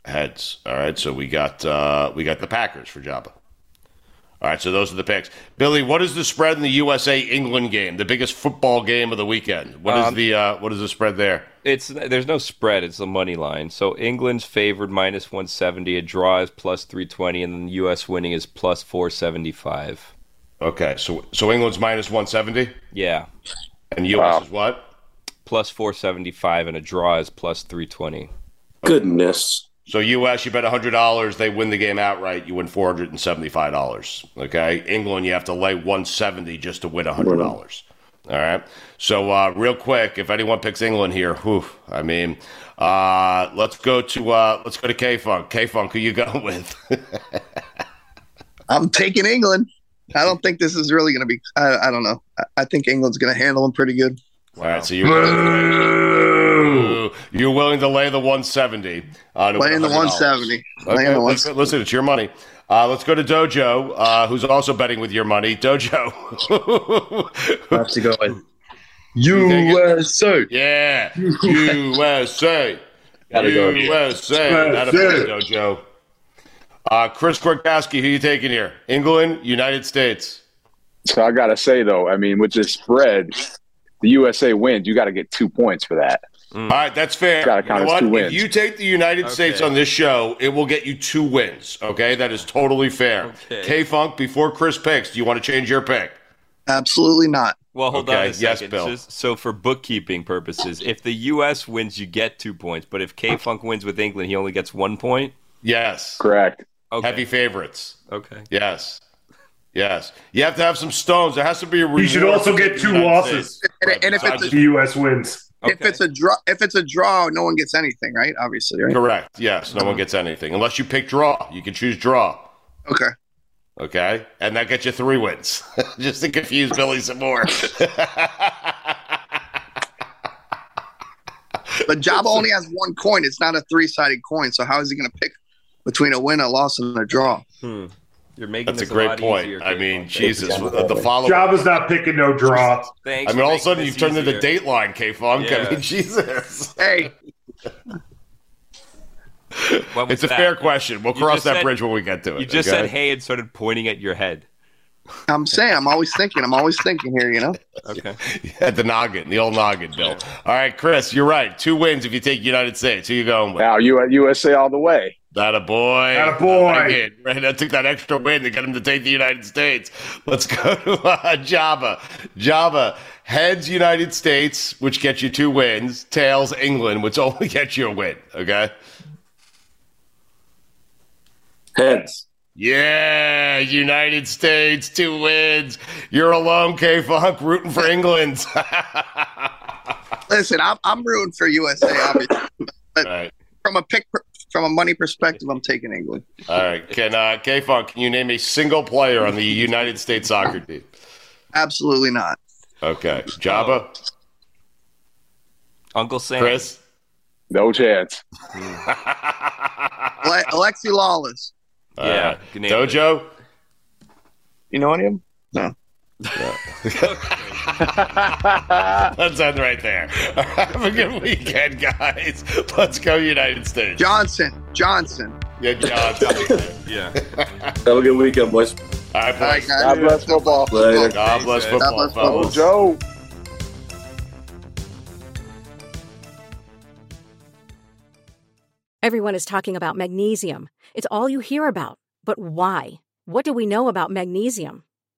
Speaker 1: Heads. All right, so we got uh, we got the Packers for Joba. All right, so those are the picks. Billy, what is the spread in the USA England game, the biggest football game of the weekend? What is
Speaker 2: Um,
Speaker 1: the uh, what is the spread there?
Speaker 2: It's there's no spread. It's the money line. So England's favored minus 170. A draw is plus 320, and then the U.S. winning is plus 475.
Speaker 1: Okay, so so England's minus one seventy,
Speaker 2: Yeah,
Speaker 1: and US is what?
Speaker 2: plus 475, and a draw is plus 320.
Speaker 19: Goodness.
Speaker 1: So US, you bet hundred dollars, they win the game outright. You win four hundred and seventy-five dollars. Okay, England, you have to lay one seventy just to win hundred dollars. All right. So uh, real quick, if anyone picks England here, whew, I mean, uh, let's go to uh, let's go to K Funk. K Funk, who you going with?
Speaker 18: I'm taking England. I don't think this is really going to be. I, I don't know. I, I think England's going to handle them pretty good.
Speaker 1: All right, so you're willing, you're willing to lay the 170. Uh, to
Speaker 18: Laying the 170.
Speaker 1: Okay,
Speaker 18: Laying the
Speaker 1: listen, listen, it's your money. Uh, let's go to Dojo, uh, who's also betting with your money. Dojo.
Speaker 21: I have to go with
Speaker 1: USA. Yeah, USA.
Speaker 21: Gotta go with
Speaker 1: USA. Not a bad Dojo. Uh, Chris Gronkowski, who you taking here? England, United States.
Speaker 20: So I gotta say though, I mean, with this spread, the USA wins. You got to get two points for that. Mm.
Speaker 1: All right, that's fair.
Speaker 20: Gotta
Speaker 1: You know
Speaker 20: as
Speaker 1: what?
Speaker 20: two
Speaker 1: If you take the United States on this show, it will get you two wins. Okay, that is totally fair.
Speaker 2: Okay.
Speaker 1: K Funk, before Chris picks, do you want to change your pick?
Speaker 18: Absolutely not.
Speaker 2: Well, hold
Speaker 1: Okay,
Speaker 2: on a
Speaker 1: yes,
Speaker 2: second.
Speaker 1: Bill.
Speaker 2: Just- so, for bookkeeping purposes, if the U.S. wins, you get two points. But if K Funk wins with England, he only gets one point.
Speaker 1: Yes.
Speaker 20: Correct.
Speaker 2: Okay.
Speaker 1: Heavy favorites.
Speaker 2: Okay.
Speaker 1: Yes. Yes. You have to have some stones. There has to be a reward.
Speaker 3: He should also get two
Speaker 1: United
Speaker 3: losses.
Speaker 1: States.
Speaker 18: And, and if it's
Speaker 3: The U.S. wins.
Speaker 18: If it's a draw, if it's a draw, no one gets anything, right? Obviously, right?
Speaker 1: Correct. Yes. No one gets anything unless you pick draw. You can choose draw.
Speaker 18: Okay.
Speaker 1: Okay. And that gets you three wins. Just to confuse Billy some more.
Speaker 18: But Joba only has one coin. It's not a three-sided coin. So how is he going to pick between a win, a loss, and a draw?
Speaker 2: Hmm. You're making
Speaker 1: That's a
Speaker 2: this
Speaker 1: great
Speaker 2: lot
Speaker 1: point.
Speaker 2: easier,
Speaker 1: I
Speaker 2: K
Speaker 1: mean,
Speaker 2: Funk.
Speaker 1: Jesus, the, the follow.
Speaker 3: Joba's not picking no draw.
Speaker 2: Thanks
Speaker 1: I mean, all of a sudden you've turned into
Speaker 2: easier.
Speaker 1: Dateline, K Funk. I
Speaker 2: Yeah.
Speaker 1: mean, Jesus.
Speaker 18: Hey,
Speaker 2: What was
Speaker 1: It's a
Speaker 2: that?
Speaker 1: fair question. We'll
Speaker 2: You
Speaker 1: cross that
Speaker 2: said-
Speaker 1: bridge when we get to it.
Speaker 2: You just
Speaker 1: okay?
Speaker 2: said hey and started pointing at your head.
Speaker 18: I'm saying I'm always thinking. I'm always thinking here. You know.
Speaker 2: Okay.
Speaker 1: At the noggin, the old noggin, Bill. All right, Chris, you're right. Two wins if you take United States. Who you going with?
Speaker 20: Now you USA all the way.
Speaker 1: That a boy.
Speaker 3: That a boy.
Speaker 1: Again, Right, I took that extra win to get him to take the United States. Let's go to uh, Joba. Joba heads United States, which gets you two wins. Tails England, which only gets you a win. Okay.
Speaker 19: Heads.
Speaker 1: Yeah, United States, two wins. You're alone, K Funk, rooting for England.
Speaker 18: Listen, I'm I'm rooting for USA, obviously. But
Speaker 1: All right.
Speaker 18: from a pick, from a money perspective, I'm taking England.
Speaker 1: All right. Can uh, K Funk, can you name a single player on the United States soccer team?
Speaker 18: Absolutely not.
Speaker 1: Okay. Joba,
Speaker 2: Uncle Sam.
Speaker 1: Chris.
Speaker 20: No chance.
Speaker 18: Ale- Alexi Lalas.
Speaker 1: All
Speaker 2: Yeah,
Speaker 1: right.
Speaker 2: good name of it.
Speaker 1: Dojo.
Speaker 18: You know any of them? No.
Speaker 1: Let's end right there. Have a good weekend, guys. Let's go, United States.
Speaker 18: Johnson. Johnson.
Speaker 1: Yeah, Johnson.
Speaker 2: Yeah.
Speaker 19: Have a good weekend, boys.
Speaker 1: All right,
Speaker 18: All right,
Speaker 1: boys.
Speaker 18: guys.
Speaker 20: God bless football.
Speaker 19: Later.
Speaker 1: God bless
Speaker 2: God
Speaker 1: football,
Speaker 18: bless football.
Speaker 1: fellas.
Speaker 20: Joe.
Speaker 22: Everyone is talking about magnesium. It's all you hear about. But why? What do we know about magnesium?